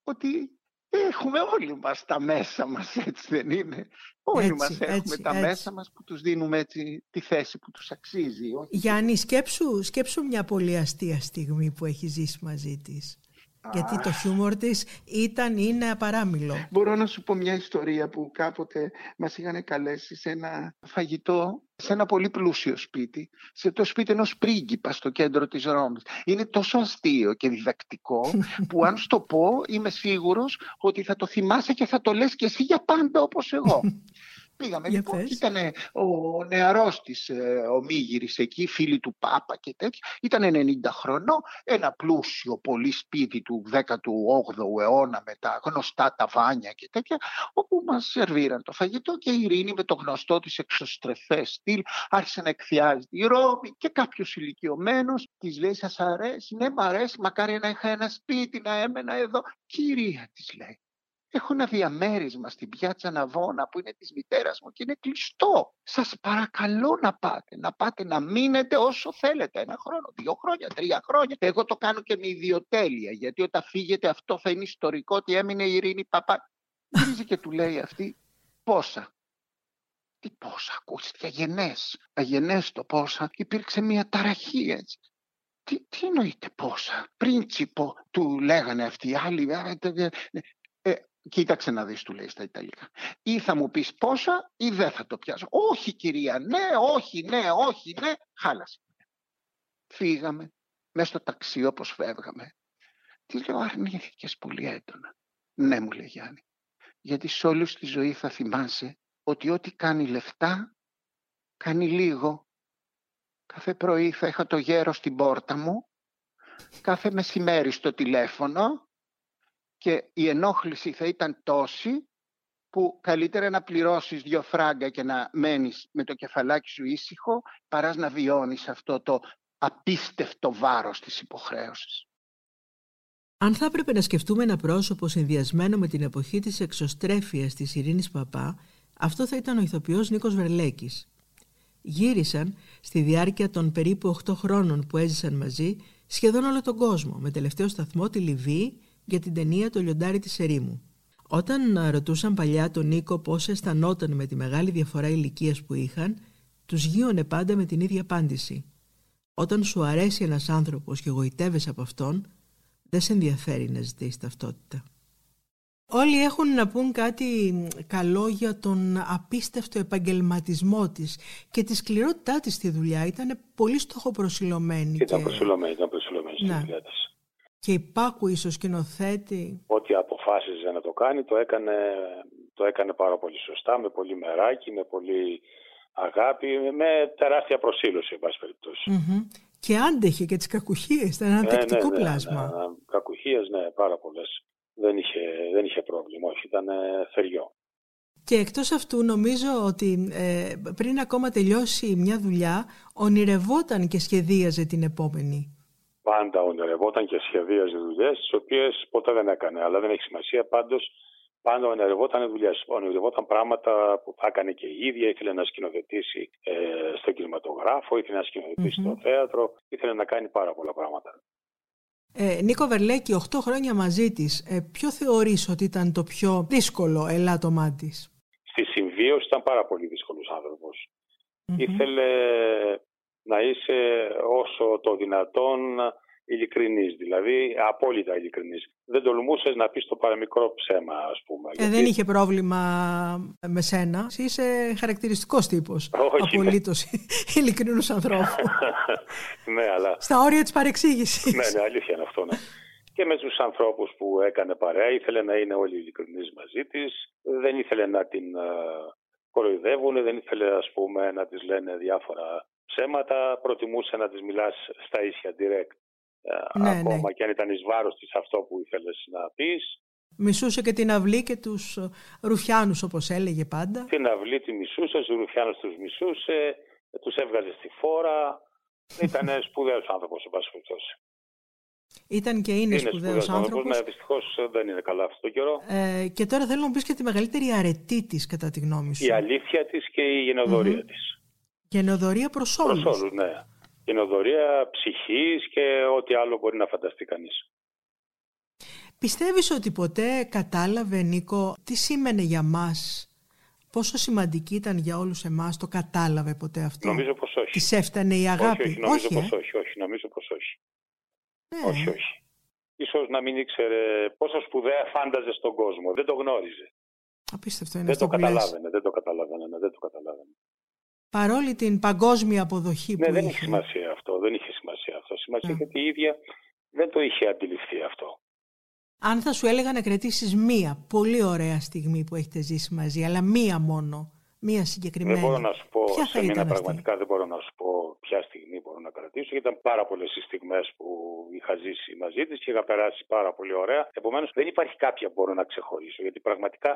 ότι έχουμε όλοι μας τα μέσα μας, έτσι δεν είναι; Όλοι έτσι, μας έχουμε τα μέσα μας που τους δίνουμε έτσι τη θέση που τους αξίζει. Γιάννη, σκέψου, σκέψου μια πολύ αστεία στιγμή που έχεις ζήσει μαζί της. Γιατί το χιούμορ της ήταν, είναι απαράμιλο. Μπορώ να σου πω μια ιστορία που κάποτε μας είχαν καλέσει σε ένα φαγητό σε ένα πολύ πλούσιο σπίτι, σε το σπίτι ενός πρίγκιπα στο κέντρο της Ρώμης. Είναι τόσο αστείο και διδακτικό που αν στο πω είμαι σίγουρος ότι θα το θυμάσαι και θα το λες και εσύ για πάντα όπως εγώ. Πήγαμε λοιπόν ήταν ο νεαρός της ε, ο Μίγυρης εκεί, φίλη του Πάπα και τέτοια. Ήταν 90 χρονών, ένα πλούσιο πολύ σπίτι του 18ου αιώνα με τα γνωστά ταβάνια και τέτοια, όπου μας σερβίραν το φαγητό και η Ειρήνη με το γνωστό της εξωστρεφές στυλ άρχισε να εκφιάζει τη Ρώμη και κάποιος ηλικιωμένο της λέει σας αρέσει, ναι μ' αρέσει, μακάρι να είχα ένα σπίτι να έμενα εδώ. Κυρία της λέει, Έχω ένα διαμέρισμα στην πιάτσα Ναβώνα που είναι της μητέρας μου και είναι κλειστό. Σας παρακαλώ να πάτε, να πάτε να μείνετε όσο θέλετε. Ένα χρόνο, δύο χρόνια, τρία χρόνια. Εγώ το κάνω και με ιδιοτέλεια γιατί όταν φύγετε αυτό θα είναι ιστορικό ότι έμεινε η Ειρήνη Παπά. Γυρίζει και του λέει αυτή πόσα. Τι πόσα, ακούστηκε αγενές. Αγενές το πόσα. Υπήρξε μια ταραχή έτσι. Τι, τι εννοείται πόσα. Πρίντσιπο του λέγανε αυτοί οι άλλοι. Ε, Κοίταξε να δεις, του λέει στα Ιταλικά. Ή θα μου πεις πόσα ή δεν θα το πιάσω. Όχι κυρία, ναι, όχι, ναι, όχι, ναι. Χάλασε. Φύγαμε μέσα στο ταξί όπως φεύγαμε. Τι λέω αρνήθηκες πολύ έντονα. Ναι μου λέει Γιάννη. Γιατί σε όλη τη ζωή θα θυμάσαι ότι ό,τι κάνει λεφτά κάνει λίγο. Κάθε πρωί θα είχα το γέρο στην πόρτα μου. Κάθε μεσημέρι στο τηλέφωνο και η ενόχληση θα ήταν τόση που καλύτερα να πληρώσεις δυο φράγκα και να μένεις με το κεφαλάκι σου ήσυχο παρά να βιώνεις αυτό το απίστευτο βάρος της υποχρέωσης. Αν θα έπρεπε να σκεφτούμε ένα πρόσωπο συνδυασμένο με την εποχή της εξωστρέφειας της Ειρήνης Παπά, αυτό θα ήταν ο ηθοποιός Νίκος Βερλέκης. Γύρισαν στη διάρκεια των περίπου 8 χρόνων που έζησαν μαζί σχεδόν όλο τον κόσμο, με τελευταίο σταθμό τη Λιβύη για την ταινία «Το λιοντάρι της ερήμου». Όταν ρωτούσαν παλιά τον Νίκο πώς αισθανόταν με τη μεγάλη διαφορά ηλικίας που είχαν, τους γύρωνε πάντα με την ίδια απάντηση. Όταν σου αρέσει ένας άνθρωπος και γοητεύεσαι από αυτόν, δεν σε ενδιαφέρει να ζητήσεις ταυτότητα. Όλοι έχουν να πούν κάτι καλό για τον απίστευτο επαγγελματισμό της και τη σκληρότητά της στη δουλειά. Ήταν πολύ στοχοπροσιλωμένη. Ήταν και... προσιλωμένη, ήταν προσιλωμένη στη ναι. δουλειά της. Και υπάκου ίσω σκηνοθέτη. Ό,τι αποφάσιζε να το κάνει το έκανε, το έκανε πάρα πολύ σωστά, με πολύ μεράκι, με πολύ αγάπη, με τεράστια προσήλωση, εν πάση Και άντεχε και τις κακουχίες, ήταν ένα ναι, τεκτικό ναι, ναι, πλάσμα. Ναι, ναι, κακουχίες, ναι, πάρα πολλές. Δεν είχε, δεν είχε πρόβλημα, όχι, ήταν ε, θεριό. Και εκτός αυτού νομίζω ότι ε, πριν ακόμα τελειώσει μια δουλειά, ονειρευόταν και σχεδίαζε την επόμενη. Πάντα ονειρευόταν και σχεδίαζε δουλειές, τις οποίες ποτέ δεν έκανε. Αλλά δεν έχει σημασία. Πάντως, πάντα ονειρευόταν δουλειές. Ονειρευόταν πράγματα που θα έκανε και η ίδια. Ήθελε να σκηνοθετήσει ε, στο κινηματογράφο, ήθελε να σκηνοθετήσει στο θέατρο, ήθελε να κάνει πάρα πολλά πράγματα. Ε, Νίκο Βερλέκη, 8 χρόνια μαζί της, ε, ποιο θεωρείς ότι ήταν το πιο δύσκολο ελάττωμά της; Στη συμβίωση ήταν πάρα πολύ δύσκολος άνθρωπος. Ήθελε να είσαι όσο το δυνατόν ειλικρινής, δηλαδή απόλυτα ειλικρινής. Δεν τολμούσες να πεις το παραμικρό ψέμα, ας πούμε. Ε, Δεν είχε πρόβλημα με σένα. Είσαι χαρακτηριστικός τύπος. Όχι, Απολύτως ναι. ειλικρινούς ανθρώπους. ναι, αλλά... Στα όρια της παρεξήγησης. ναι, ναι, αλήθεια είναι αυτό, ναι. Και με τους ανθρώπους που έκανε παρέα, ήθελε να είναι όλοι ειλικρινείς μαζί της. Δεν ήθελε να την ε, κοροϊδεύουν, δεν ήθελε ας πούμε να της λένε διάφορα ψέματα, προτιμούσε να τις μιλάς στα ίσια direct. Ε, ναι, ακόμα ναι. και αν ήταν εις βάρος της αυτό που ήθελες να πεις. Μισούσε και την αυλή και τους ε, ρουφιάνους όπως έλεγε πάντα. Την αυλή τη μισούσε, τους ρουφιάνους τους μισούσε, τους έβγαζε στη φόρα. Ήταν σπουδαίος άνθρωπος, εν πάση Ήταν και είναι, είναι σπουδαίος άνθρωπος. Ναι, δυστυχώς δεν είναι καλά αυτό το καιρό. Ε, και τώρα θέλω να μου πεις και τη μεγαλύτερη αρετή της, κατά τη γνώμη σου. Η αλήθεια της και η γενοδορία mm-hmm. της. Γενοδορία προς όλου. Προς όλους, ναι. Γενοδορία ψυχής και ό,τι άλλο μπορεί να φανταστεί κανείς. Πιστεύεις ότι ποτέ κατάλαβε, Νίκο, τι σήμαινε για μας, πόσο σημαντική ήταν για όλους εμάς, το κατάλαβε ποτέ αυτό; Νομίζω πως όχι. Της έφτανε η αγάπη; Όχι, όχι νομίζω όχι, πως ε; όχι, όχι, νομίζω πως όχι. Ναι. Όχι, όχι. Ίσως να μην ήξερε πόσο σπουδαία φάνταζε στον κόσμο. Δεν το γνώριζε. Απίστευτο είναι δεν αυτό το καταλάβαινε, δεν το καταλάβαινε, ναι, δεν το καταλάβαινε παρόλη την παγκόσμια αποδοχή ναι, που δεν είχε. έχει σημασία αυτό. Δεν είχε σημασία αυτό. Σημασία ναι. γιατί η ίδια δεν το είχε αντιληφθεί αυτό. Αν θα σου έλεγα να κρατήσεις μία πολύ ωραία στιγμή που έχετε ζήσει μαζί, αλλά μία μόνο, μία συγκεκριμένη. Δεν μπορώ να σου πω, ποια σε μήνα πραγματικά δεν μπορώ να σου πω ποια στιγμή μπορώ να κρατήσω. Γιατί ήταν πάρα πολλές οι στιγμές που είχα ζήσει μαζί της και είχα περάσει πάρα πολύ ωραία. Επομένως, δεν υπάρχει κάποια που μπορώ να ξεχωρίσω. Γιατί πραγματικά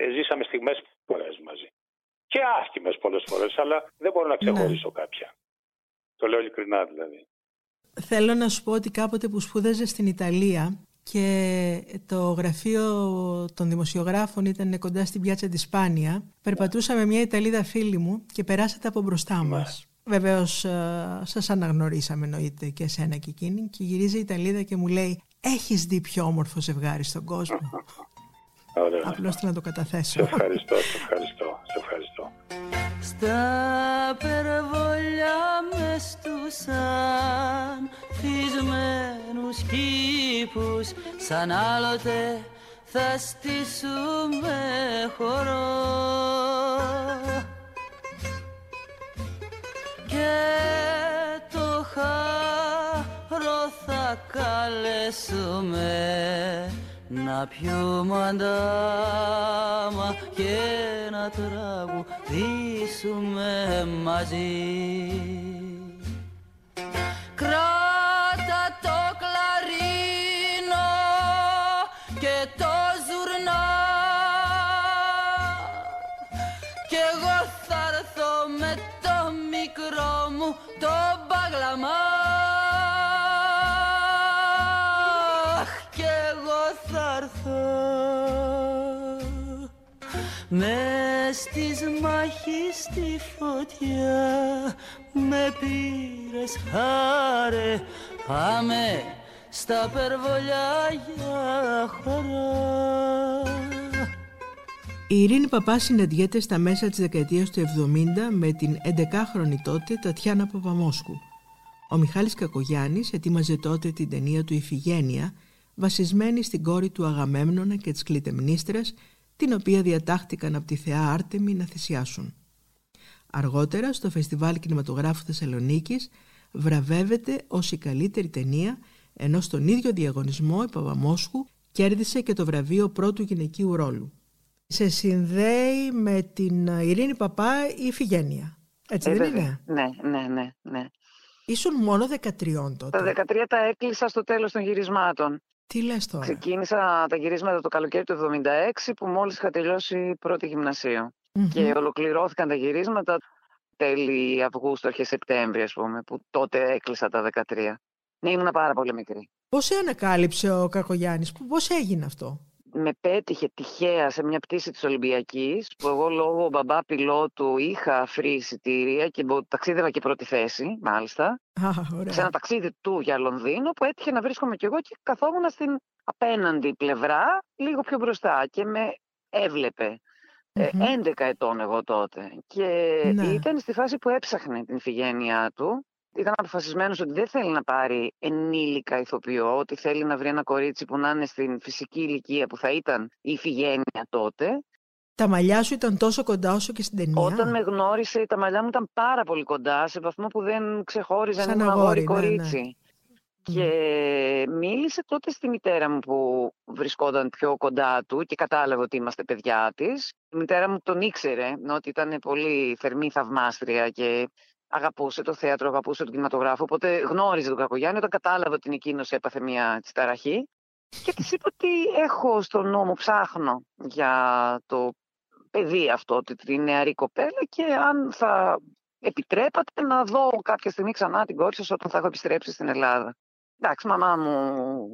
ε, ζήσαμε στιγμές πολλές μαζί και άσχημες πολλές φορές, αλλά δεν μπορώ να ναι. ξεχωρίσω κάποια. Το λέω ειλικρινά δηλαδή. Θέλω να σου πω ότι κάποτε που σπούδαζε στην Ιταλία και το γραφείο των δημοσιογράφων ήταν κοντά στην πιάτσα της Σπάνια, περπατούσα με μια Ιταλίδα φίλη μου και περάσατε από μπροστά ναι. μας. Βεβαίως, ε, σας αναγνωρίσαμε εννοείται και εσένα και εκείνη. Και γυρίζει η Ιταλίδα και μου λέει: Έχεις δει πιο όμορφο ζευγάρι στον κόσμο. Απλώς να το καταθέσω. Σε ευχαριστώ, σε ευχαριστώ. Σε ευχαριστώ. Στα περβολιά μες στους ανθισμένους κήπους σαν άλλοτε θα στήσουμε χορό και το χάρο θα καλέσουμε να πιω μαντάμα και να τραγουδήσουμε μαζί. Κράτα το κλαρίνο και το ζουρνά. Κι εγώ θα έρθω με το μικρό μου το μπαγλαμά. Με στις μάχης στη φωτιά με πήρες χάρε πάμε στα περβολιά για χαρά η Ειρήνη Παπά συναντιέται στα μέσα της δεκαετίας του 70 με την 11χρονη τότε Τατιάνα Παπαμόσκου. Ο Μιχάλης Κακογιάννης ετοίμαζε τότε την ταινία του «Ιφηγένεια» βασισμένη στην κόρη του Αγαμέμνονα και της Κλητεμνίστρας την οποία διατάχτηκαν από τη θεά Άρτεμι να θυσιάσουν. Αργότερα στο Φεστιβάλ Κινηματογράφου Θεσσαλονίκης βραβεύεται ως η καλύτερη ταινία ενώ στον ίδιο διαγωνισμό η Παπαμόσχου κέρδισε και το βραβείο πρώτου γυναικείου ρόλου σε συνδέει με την Ειρήνη Παπά η Ιφηγένεια. Έτσι ε, δεν είναι; Ναι, ναι, ναι, ναι. Ήσουν μόνο 13 τότε. Τα 13 τα έκλεισα στο τέλος των γυρισμάτων. Τι λες τώρα; Ξεκίνησα τα γυρίσματα το καλοκαίρι του 1976 που μόλις είχα τελειώσει πρώτη γυμνασίου. Και ολοκληρώθηκαν τα γυρίσματα τέλη Αυγούστου, αρχές Σεπτέμβρη, ας πούμε, που τότε έκλεισα τα 13. Ναι, ήμουν πάρα πολύ μικρή. Πώς ανακάλυψε ο Κακογιάννης, πώς έγινε αυτό; Με πέτυχε τυχαία σε μια πτήση της Ολυμπιακής που εγώ λόγω μπαμπά πιλότου είχα φρύ εισιτήρια και ταξίδευα και πρώτη θέση μάλιστα. Σε ένα ταξίδι του για Λονδίνο που έτυχε να βρίσκομαι κι εγώ και καθόμουν στην απέναντι πλευρά λίγο πιο μπροστά και με έβλεπε. 11 ε, ετών εγώ τότε. Και ναι. ήταν στη φάση που έψαχνε την φυγένειά του ήταν αποφασισμένος ότι δεν θέλει να πάρει ενήλικα ηθοποιό, ότι θέλει να βρει ένα κορίτσι που να είναι στην φυσική ηλικία που θα ήταν η Ιφηγένεια τότε. Τα μαλλιά σου ήταν τόσο κοντά όσο και στην ταινία. Όταν με γνώρισε, τα μαλλιά μου ήταν πάρα πολύ κοντά, σε βαθμό που δεν ξεχώριζαν ένα αγόρι ναι, κορίτσι. Ναι. Και μίλησε τότε στη μητέρα μου που βρισκόταν πιο κοντά του και κατάλαβε ότι είμαστε παιδιά της. Η μητέρα μου τον ήξερε, ότι ήταν πολύ θερμή θαυμάστρια και αγαπούσε το θέατρο, αγαπούσε τον κινηματογράφο. Οπότε γνώριζε τον Κακογιάννη όταν κατάλαβε ότι εκείνος έπαθε μια ταραχή. Και της είπε ότι έχω στον νόμο, ψάχνω για το παιδί αυτό, την νεαρή κοπέλα και αν θα επιτρέπατε να δω κάποια στιγμή ξανά την κόρη σας όταν θα έχω επιστρέψει στην Ελλάδα. Εντάξει, μαμά μου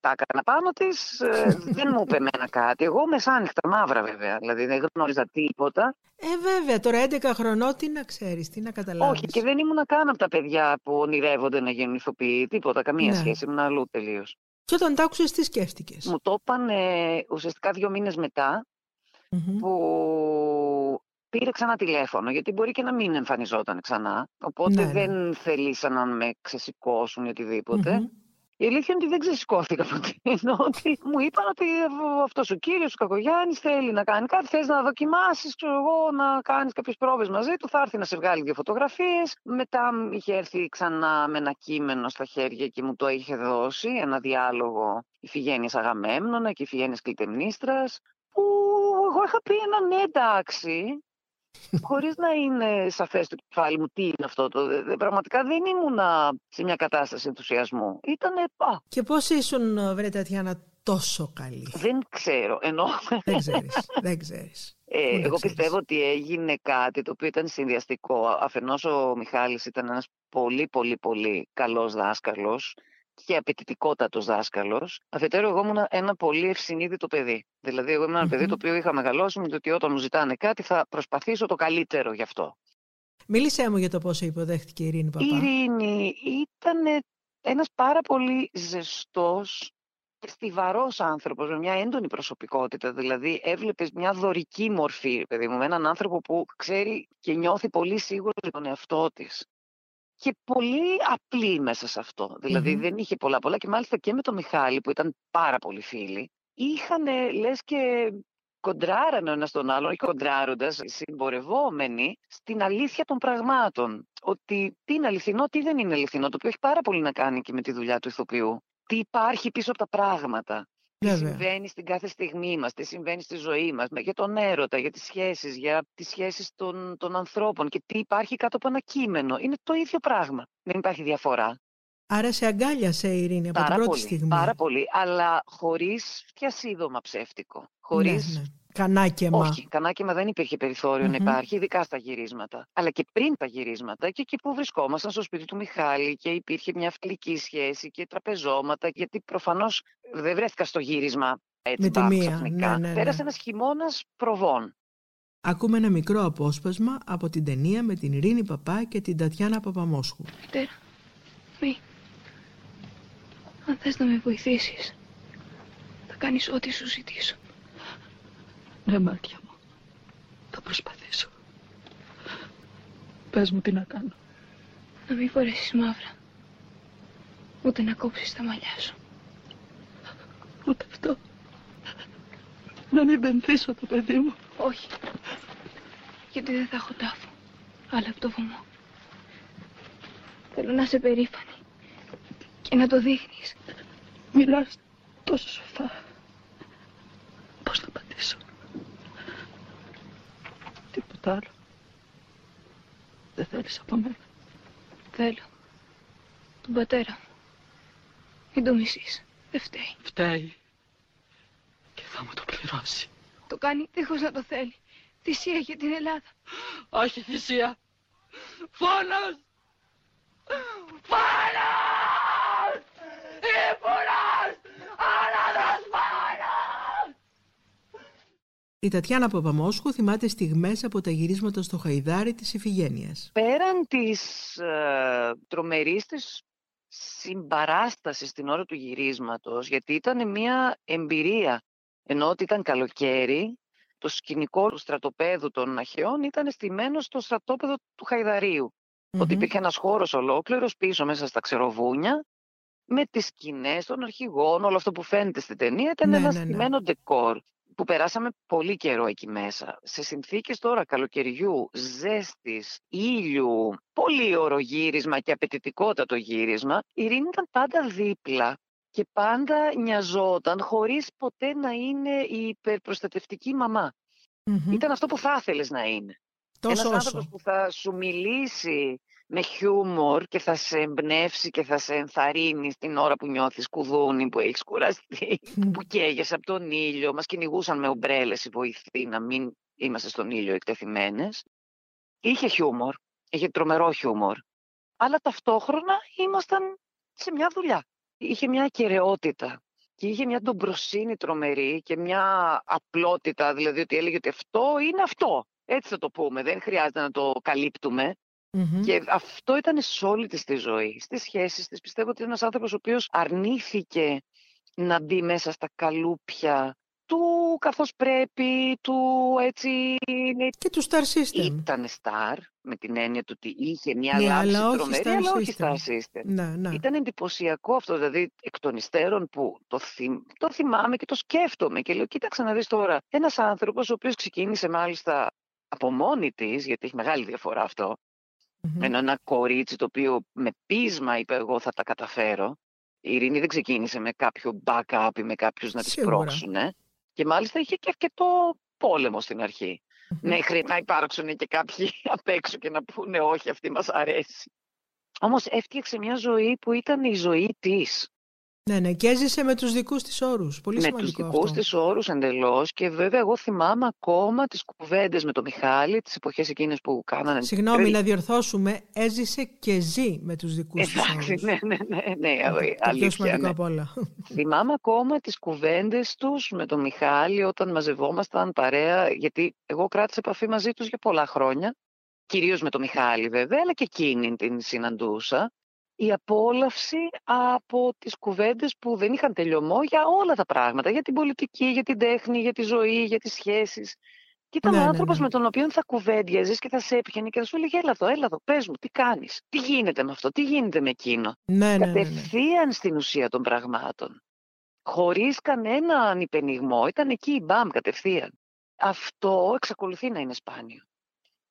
τα έκανα πάνω της, ε, δεν μου είπε εμένα κάτι. Εγώ μεσάνυχτα μαύρα βέβαια, δηλαδή δεν γνώριζα τίποτα. Ε, βέβαια, τώρα 11 χρονών τι να ξέρεις, τι να καταλάβεις. Όχι, και δεν ήμουν καν από τα παιδιά που ονειρεύονται να γίνουν ηθοποιοί, τίποτα, καμία ναι. σχέση, ήμουν αλλού τελείως. Και όταν τα άκουσες, τι σκέφτηκες; Μου το είπαν ε, ουσιαστικά δύο μήνες μετά, που πήρε ξανά τηλέφωνο, γιατί μπορεί και να μην εμφανιζόταν ξανά. Οπότε ναι, ναι. δεν θελήσαν να με ξεσηκώσουν ή οτιδήποτε. Η αλήθεια είναι ότι δεν ξεσηκώθηκα ποτέ. Ενώ ότι μου είπαν ότι αυτός ο κύριος, ο Κακογιάννης, θέλει να κάνει κάτι. Θες να δοκιμάσεις, ξέρω εγώ, να κάνεις κάποιες πρόβες μαζί του. Θα έρθει να σε βγάλει δύο φωτογραφίες. Μετά είχε έρθει ξανά με ένα κείμενο στα χέρια και μου το είχε δώσει. Ένα διάλογο Ιφηγένεια Αγαμέμνονα και Ιφηγένεια Κλητεμνίστρα. Που εγώ είχα πει ένα ναι, εντάξει χωρίς να είναι σαφές το κεφάλι μου τι είναι αυτό. Το, πραγματικά δεν ήμουν σε μια κατάσταση ενθουσιασμού. Ήτανε πά. Και πώς ήσουν, βρε Τατιάνα, τόσο καλή; Δεν ξέρω. Ενώ... Δεν ξέρεις. δεν ξέρεις. Ε, εγώ πιστεύω ότι έγινε κάτι το οποίο ήταν συνδυαστικό. Αφενός ο Μιχάλης ήταν ένας πολύ πολύ πολύ καλός δάσκαλος και απαιτητικότατος δάσκαλος. Αφετέρου, εγώ ήμουν ένα πολύ ευσυνείδητο παιδί. Δηλαδή, εγώ ήμουν ένα παιδί το οποίο είχα μεγαλώσει με το ότι όταν μου ζητάνε κάτι θα προσπαθήσω το καλύτερο γι' αυτό. Μίλησέ μου για το πόσο υποδέχτηκε η Ειρήνη Παπά. Η Ειρήνη ήταν ένας πάρα πολύ ζεστός και στιβαρός άνθρωπος, με μια έντονη προσωπικότητα. Δηλαδή, έβλεπες μια δωρική μορφή, παιδί μου, με έναν άνθρωπο που ξέρει και νιώθει πολύ σίγουρος για τον εαυτό της και πολύ απλή μέσα σε αυτό. δηλαδη δεν είχε πολλά πολλά και μάλιστα και με τον Μιχάλη που ήταν πάρα πολύ φίλοι. Είχαν λες και κοντράραν ο ένας τον άλλον ή κοντράροντας συμπορευόμενοι στην αλήθεια των πραγμάτων. Ότι τι είναι αληθινό, τι δεν είναι αληθινό, το οποίο έχει πάρα πολύ να κάνει και με τη δουλειά του ηθοποιού. Τι υπάρχει πίσω από τα πράγματα. Τι συμβαίνει στην κάθε στιγμή μας, τι συμβαίνει στη ζωή μας, για τον έρωτα, για τις σχέσεις, για τις σχέσεις των, των ανθρώπων και τι υπάρχει κάτω από ένα κείμενο. Είναι το ίδιο πράγμα. Δεν υπάρχει διαφορά. Άρα σε αγκάλιασε η Ειρήνη από την πρώτη πολύ, στιγμή. Πάρα πολύ, αλλά χωρίς διασύδωμα ψεύτικο. Χωρίς ναι, ναι. Κανάκεμα. Όχι, κανάκεμα δεν υπήρχε περιθώριο mm-hmm. να υπάρχει, ειδικά στα γυρίσματα. Αλλά και πριν τα γυρίσματα και εκεί που βρισκόμασταν στο σπίτι του Μιχάλη και υπήρχε μια φιλική σχέση και τραπεζώματα, γιατί προφανώς δεν βρέθηκα στο γύρισμα έτσι Με τη μία. Ναι, ναι, ναι. Πέρασε ένας χειμώνας προβών. Ακούμε ένα μικρό απόσπασμα από την ταινία με την Ειρήνη Παπά και την Τατιάνα Παπαμόσχου. Μητέρα, μη. Αν θες να με βοηθήσεις, θα κάνεις ό,τι σου ζητήσω. Ναι, μάτια μου. Θα προσπαθήσω. Πες μου τι να κάνω. Να μην φορέσεις μαύρα. Ούτε να κόψεις τα μαλλιά σου. Ούτε αυτό. Να μην πενθήσω το παιδί μου. Όχι. Γιατί δεν θα έχω τάφο. Αλλά από το βωμό. Θέλω να είσαι περήφανη. Και να το δείχνεις. Μιλάς τόσο σοφά. Πώς θα πατήσω. Τίποτα άλλο. Δεν θέλεις από μένα. Θέλω. Τον πατέρα μου. Μην το μισείς. Δεν φταίει. Φταίει. Και θα μου το πληρώσει. Το κάνει δίχως να το θέλει. Θυσία για την Ελλάδα. Όχι θυσία. Φόνος! Φόνος! Η Τατιάνα Παπαμόσχου θυμάται στιγμές από τα γυρίσματα στο Χαϊδάρι της Ιφηγένειας. Πέραν της ε, τρομερής της συμπαράστασης την ώρα του γυρίσματος, γιατί ήταν μια εμπειρία, ενώ ότι ήταν καλοκαίρι, το σκηνικό του στρατοπέδου των Αχαιών ήταν στημένο στο στρατόπεδο του χαϊδαριου Ότι υπήρχε ένας χώρος ολόκληρος πίσω μέσα στα ξεροβούνια με τις σκηνές των αρχηγών, όλο αυτό που φαίνεται στην ταινία ήταν ναι, ένα ναι, ναι. στημένο ντεκόρ που περάσαμε πολύ καιρό εκεί μέσα. Σε συνθήκες τώρα καλοκαιριού, ζέστης, ήλιου, πολύ ορογύρισμα και απαιτητικότατο γύρισμα, η Ειρήνη ήταν πάντα δίπλα και πάντα νοιαζόταν χωρίς ποτέ να είναι η υπερπροστατευτική Ήταν αυτό που θα ήθελες να είναι. Τόσο Ένας άνθρωπος που θα σου μιλήσει με χιούμορ και θα σε εμπνεύσει και θα σε ενθαρρύνει την ώρα που νιώθεις κουδούνι, που έχεις κουραστεί, που καίγεσαι από τον ήλιο. Μας κυνηγούσαν με ομπρέλες οι βοηθοί να μην είμαστε στον ήλιο εκτεθειμένες. Είχε χιούμορ, είχε τρομερό χιούμορ, αλλά ταυτόχρονα ήμασταν σε μια δουλειά είχε μια ακαιρεότητα και είχε μια ντομπροσύνη τρομερή και μια απλότητα, δηλαδή ότι έλεγε ότι αυτό είναι αυτό. Έτσι θα το πούμε, δεν χρειάζεται να το καλυπτουμε Και αυτό ήταν σε όλη της τη ζωή. Στις σχέσεις της πιστεύω ότι είναι ένας άνθρωπος ο οποίος αρνήθηκε να μπει μέσα στα καλούπια του καθώς πρέπει, του έτσι... Και του Star System. Ήταν Star, με την έννοια του ότι είχε μια ναι, λάμψη αλλά τρομερή, αλλά όχι Star System. Ναι, ναι. Ήταν εντυπωσιακό αυτό, δηλαδή εκ των υστέρων που το, θυμ, το θυμάμαι και το σκέφτομαι και λέω, κοίταξε να δεις τώρα, ένας άνθρωπος ο οποίος ξεκίνησε μάλιστα από μόνη της, γιατί έχει μεγάλη διαφορά αυτό, mm-hmm. ενώ ένα κορίτσι το οποίο με πείσμα είπε εγώ θα τα καταφέρω, η Ειρήνη δεν ξεκίνησε με κάποιο backup ή με κάποιους να τη πρόξουν. Και μάλιστα είχε και αρκετό πόλεμο στην αρχή. Μέχρι να υπάρξουν και κάποιοι απ' έξω και να πούνε όχι αυτή μας αρέσει. Όμως έφτιαξε μια ζωή που ήταν η ζωή της. Ναι, ναι, και έζησε με τους δικούς της όρους. Πολύ με τους δικούς της όρους εντελώς και βέβαια εγώ θυμάμαι ακόμα τις κουβέντες με τον Μιχάλη, τις εποχές εκείνες που κάνανε... Συγγνώμη, να διορθώσουμε, έζησε και ζει με τους δικούς της όρους. ναι, ναι, ναι, ναι, Το πιο σημαντικό ναι. από όλα. Θυμάμαι ακόμα τις κουβέντες τους με τον Μιχάλη όταν μαζευόμασταν παρέα, γιατί εγώ κράτησα επαφή μαζί τους για πολλά χρόνια, κυρίως με τον Μιχάλη βέβαια, αλλά και εκείνη την συναντούσα η απόλαυση από τις κουβέντες που δεν είχαν τελειωμό για όλα τα πράγματα, για την πολιτική, για την τέχνη, για τη ζωή, για τις σχέσεις. Και ήταν ναι, ο ναι, άνθρωπος ναι. με τον οποίο θα κουβέντιαζες και θα σε έπιανε και θα σου έλεγε έλα εδώ, έλα εδώ, πες μου, τι κάνεις, τι γίνεται με αυτό, τι γίνεται με εκείνο. Ναι, ναι, Κατευθείαν στην ουσία των πραγμάτων. Χωρίς κανέναν υπενιγμό, ήταν εκεί, μπαμ, κατευθείαν. Αυτό εξακολουθεί να είναι σπάνιο.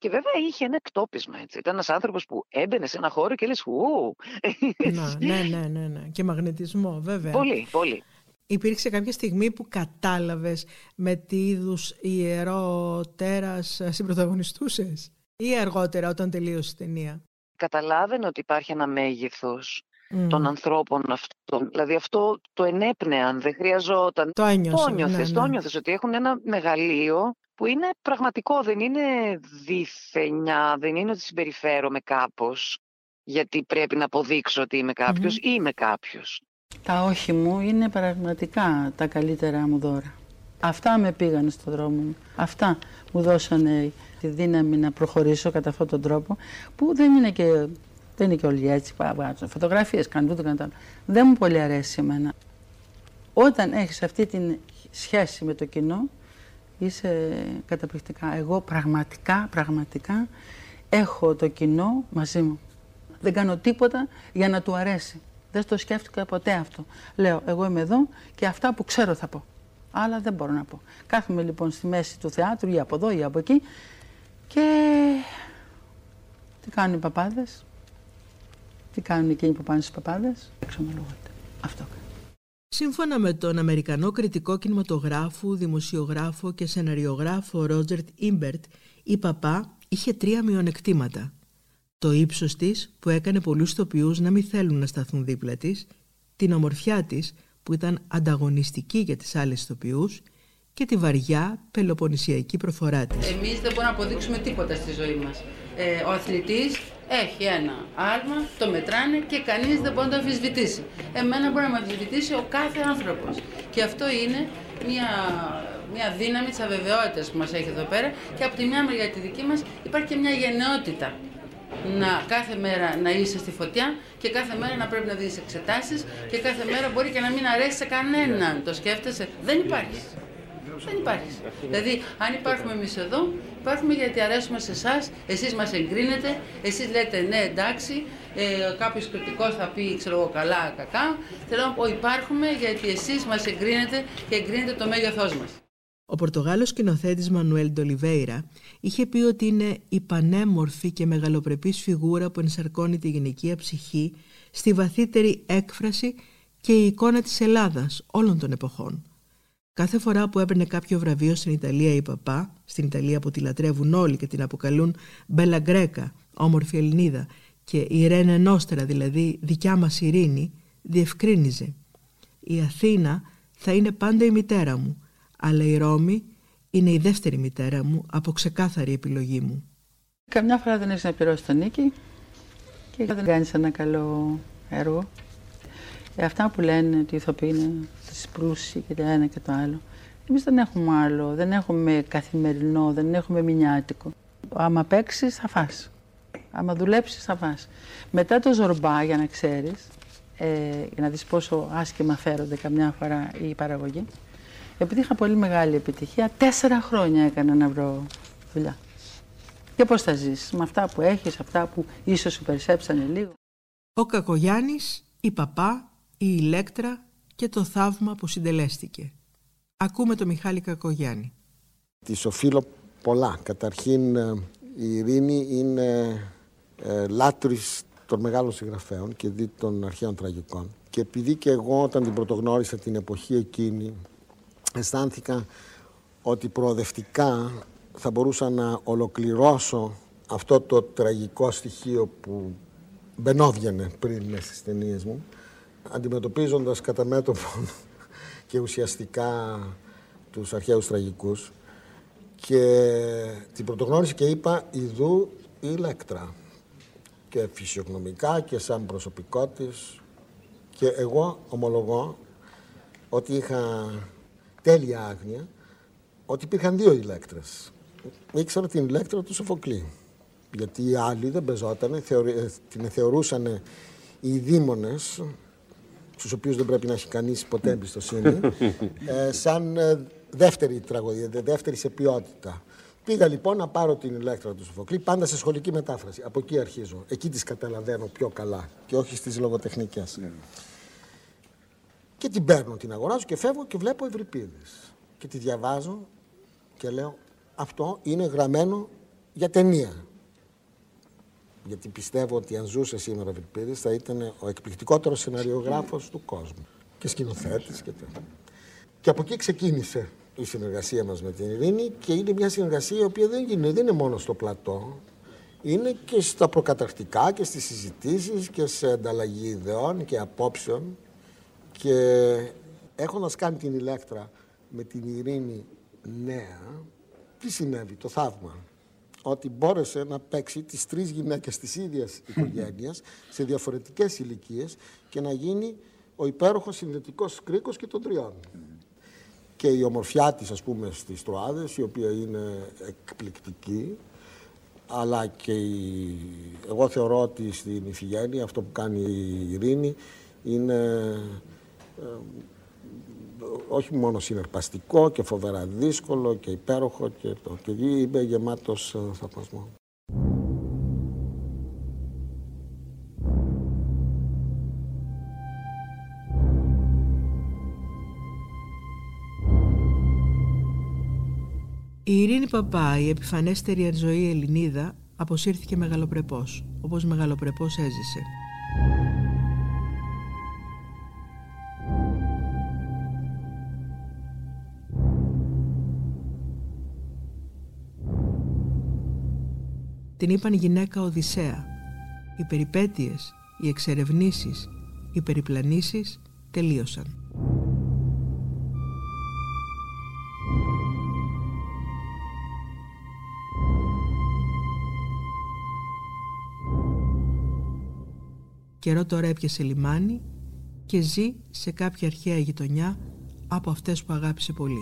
Και βέβαια είχε ένα εκτόπισμα έτσι. Ήταν ένας άνθρωπος που έμπαινε σε ένα χώρο και λες ου. Ναι, ναι, ναι, ναι. Και μαγνητισμό βέβαια. Πολύ, πολύ. Υπήρξε κάποια στιγμή που κατάλαβες με τι είδους ιερό τέρας συμπροταγωνιστούσες ή αργότερα όταν τελείωσε η ταινία; Καταλάβαινε ότι υπάρχει ένα μέγεθος των ανθρώπων αυτών. Δηλαδή αυτό το ενέπνεαν, δεν χρειαζόταν. Το ένιωσε. Το ναι, ναι. ότι έχουν ένα μεγαλείο που είναι πραγματικό, δεν είναι διθενιά, δεν είναι ότι συμπεριφέρομαι κάπως γιατί πρέπει να αποδείξω ότι είμαι κάποιος ή είμαι κάποιος. Τα όχι μου είναι πραγματικά τα καλύτερα μου δώρα. Αυτά με πήγαν στον δρόμο μου. Αυτά μου δώσανε τη δύναμη να προχωρήσω κατά αυτόν τον τρόπο που δεν είναι και, δεν είναι και όλοι έτσι. Βγάζουν φωτογραφίες, κάνουν τούτο, κάνουν Δεν μου πολύ αρέσει εμένα. Όταν έχεις αυτή τη σχέση με το κοινό, είσαι καταπληκτικά. Εγώ πραγματικά, πραγματικά έχω το κοινό μαζί μου. Δεν κάνω τίποτα για να του αρέσει. Δεν το σκέφτηκα ποτέ αυτό. Λέω, εγώ είμαι εδώ και αυτά που ξέρω θα πω. Άλλα δεν μπορώ να πω. Κάθομαι λοιπόν στη μέση του θεάτρου ή από εδώ ή από εκεί και τι κάνουν οι παπάδες, τι κάνουν εκείνοι που πάνε στους παπάδες, εξομολογούνται. Αυτό Σύμφωνα με τον Αμερικανό κριτικό κινηματογράφου, δημοσιογράφο και σεναριογράφο Ρότζερτ Ιμπερτ, η παπά είχε τρία μειονεκτήματα. Το ύψος της που έκανε πολλούς τοπιούς να μην θέλουν να σταθούν δίπλα της, την ομορφιά της που ήταν ανταγωνιστική για τις άλλες τοπιούς και τη βαριά πελοποννησιακή προφορά της. Εμείς δεν μπορούμε να αποδείξουμε τίποτα στη ζωή μας. Ε, ο αθλητής έχει ένα άλμα, το μετράνε και κανείς δεν μπορεί να το αμφισβητήσει. Εμένα μπορεί να με αμφισβητήσει ο κάθε άνθρωπος. Και αυτό είναι μια, μια δύναμη της αβεβαιότητας που μας έχει εδώ πέρα και από τη μια μεριά τη δική μας υπάρχει και μια γενναιότητα να κάθε μέρα να είσαι στη φωτιά και κάθε μέρα να πρέπει να δεις εξετάσεις και κάθε μέρα μπορεί και να μην αρέσει σε κανέναν. Το σκέφτεσαι; Δεν υπάρχει. Δεν υπάρχει. Δηλαδή, αν υπάρχουμε εμείς εδώ, υπάρχουμε γιατί αρέσουμε σε εσάς, εσείς μας εγκρίνετε, εσείς λέτε ναι, εντάξει, ε, κάποιος κριτικός θα πει, ξέρω εγώ, καλά, κακά. Θέλω να πω, υπάρχουμε γιατί εσείς μας εγκρίνετε και εγκρίνετε το μέγεθός μας. Ο Πορτογάλος σκηνοθέτης Μανουέλ Ντολιβέιρα είχε πει ότι είναι η πανέμορφη και μεγαλοπρεπής φιγούρα που ενσαρκώνει τη γυναικεία ψυχή στη βαθύτερη έκφραση και η εικόνα της Ελλάδας όλων των εποχών. Κάθε φορά που έπαιρνε κάποιο βραβείο στην Ιταλία η παπά, στην Ιταλία που τη λατρεύουν όλοι και την αποκαλούν Μπέλα Γκρέκα, όμορφη Ελληνίδα, και η Ρένε Νόστερα, δηλαδή δικιά μας ειρήνη, διευκρίνιζε. Η Αθήνα θα είναι πάντα η μητέρα μου, αλλά η Ρώμη είναι η δεύτερη μητέρα μου από ξεκάθαρη επιλογή μου. Καμιά φορά δεν έχεις να πληρώσεις τον νίκη και δεν κάνεις ένα καλό έργο. Ε, αυτά που λένε ότι οι ηθοποιοί είναι πλούσιοι και το ένα και το άλλο. Εμείς δεν έχουμε άλλο, δεν έχουμε καθημερινό, δεν έχουμε μηνιάτικο. Άμα παίξεις, θα φας. Άμα δουλέψεις, θα φας. Μετά το ζορμπά, για να ξέρεις, ε, για να δεις πόσο άσχημα φέρονται καμιά φορά η παραγωγή, επειδή είχα πολύ μεγάλη επιτυχία, τέσσερα χρόνια έκανα να βρω δουλειά. Και πώς θα ζήσεις με αυτά που έχεις, αυτά που ίσως σου περισσέψανε λίγο. Ο Κακογιάννης, η Παπά, η Ηλέκτρα και το θαύμα που συντελέστηκε. Ακούμε το Μιχάλη Κακογιάννη. Τη οφείλω πολλά. Καταρχήν ε, η Ειρήνη είναι ε, λάτρης των μεγάλων συγγραφέων και δι των αρχαίων τραγικών. Και επειδή και εγώ όταν την πρωτογνώρισα την εποχή εκείνη αισθάνθηκα ότι προοδευτικά θα μπορούσα να ολοκληρώσω αυτό το τραγικό στοιχείο που μπαινόβγαινε πριν μέσα στις ταινίες μου αντιμετωπίζοντας κατά μέτωπο και ουσιαστικά τους αρχαίους τραγικούς και την πρωτογνώριση και είπα «Ιδού η Ηλέκτρα» και φυσιογνωμικά και σαν προσωπικό της και εγώ ομολογώ ότι είχα τέλεια άγνοια ότι υπήρχαν δύο ηλέκτρες. Ήξερα την ηλέκτρα του Σοφοκλή. Γιατί οι άλλοι δεν πεζότανε, την θεωρούσαν οι δήμονες, στους οποίους δεν πρέπει να έχει κανείς ποτέ εμπιστοσύνη, ε, σαν ε, δεύτερη τραγωδία, δεύτερη σε ποιότητα. Πήγα λοιπόν να πάρω την ηλέκτρα του Σοφοκλή, πάντα σε σχολική μετάφραση. Από εκεί αρχίζω. Εκεί τις καταλαβαίνω πιο καλά και όχι στις λογοτεχνικές. Ναι. Και την παίρνω, την αγοράζω και φεύγω και βλέπω Ευρυπίδης. Και τη διαβάζω και λέω αυτό είναι γραμμένο για ταινία. Γιατί πιστεύω ότι αν ζούσε σήμερα ο Ευρυπίδης θα ήταν ο εκπληκτικότερος σεναριογράφος του κόσμου. Και σκηνοθέτης και τέτοια. Και από εκεί ξεκίνησε η συνεργασία μας με την Ειρήνη και είναι μια συνεργασία η οποία δεν, γίνεται, δεν είναι μόνο στο πλατό. είναι και στα προκαταρκτικά και στις συζητήσεις και σε ανταλλαγή ιδεών και απόψεων και έχοντας κάνει την ηλέκτρα με την ειρήνη νέα, τι συνέβη, το θαύμα; Ότι μπόρεσε να παίξει τις τρεις γυναίκες της ίδιας οικογένειας σε διαφορετικές ηλικίες και να γίνει ο υπέροχος συνδετικός κρίκος και των τριών. Και η ομορφιά της, ας πούμε, στις Τροάδες, η οποία είναι εκπληκτική, αλλά και η... εγώ θεωρώ ότι στην Ιφηγένεια αυτό που κάνει η Ειρήνη είναι ε, όχι μόνο συνερπαστικό και φοβερά δύσκολο και υπέροχο και, το, και είμαι γεμάτος ε, θαυμασμό. Η Ειρήνη Παπά, η επιφανέστερη ζωή Ελληνίδα, αποσύρθηκε μεγαλοπρεπώς, όπως μεγαλοπρεπώς έζησε. Την είπαν γυναίκα Οδυσσέα. Οι περιπέτειες, οι εξερευνήσεις, οι περιπλανήσεις τελείωσαν. Καιρό τώρα έπιασε λιμάνι και ζει σε κάποια αρχαία γειτονιά από αυτές που αγάπησε πολύ.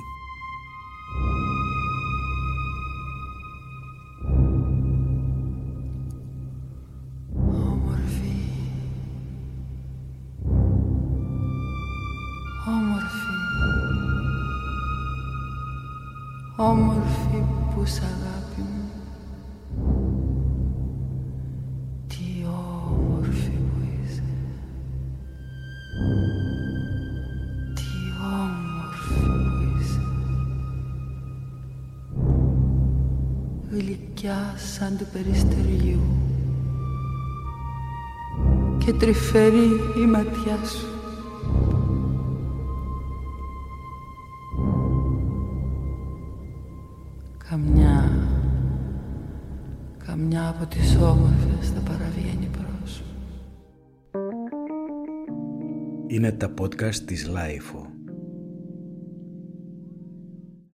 Σαν του περιστεριού και τρυφερή η ματιά σου Καμιά, καμιά από τις όμορφες θα παραβγαίνει μπροστά σου. Είναι τα podcast της LiFO.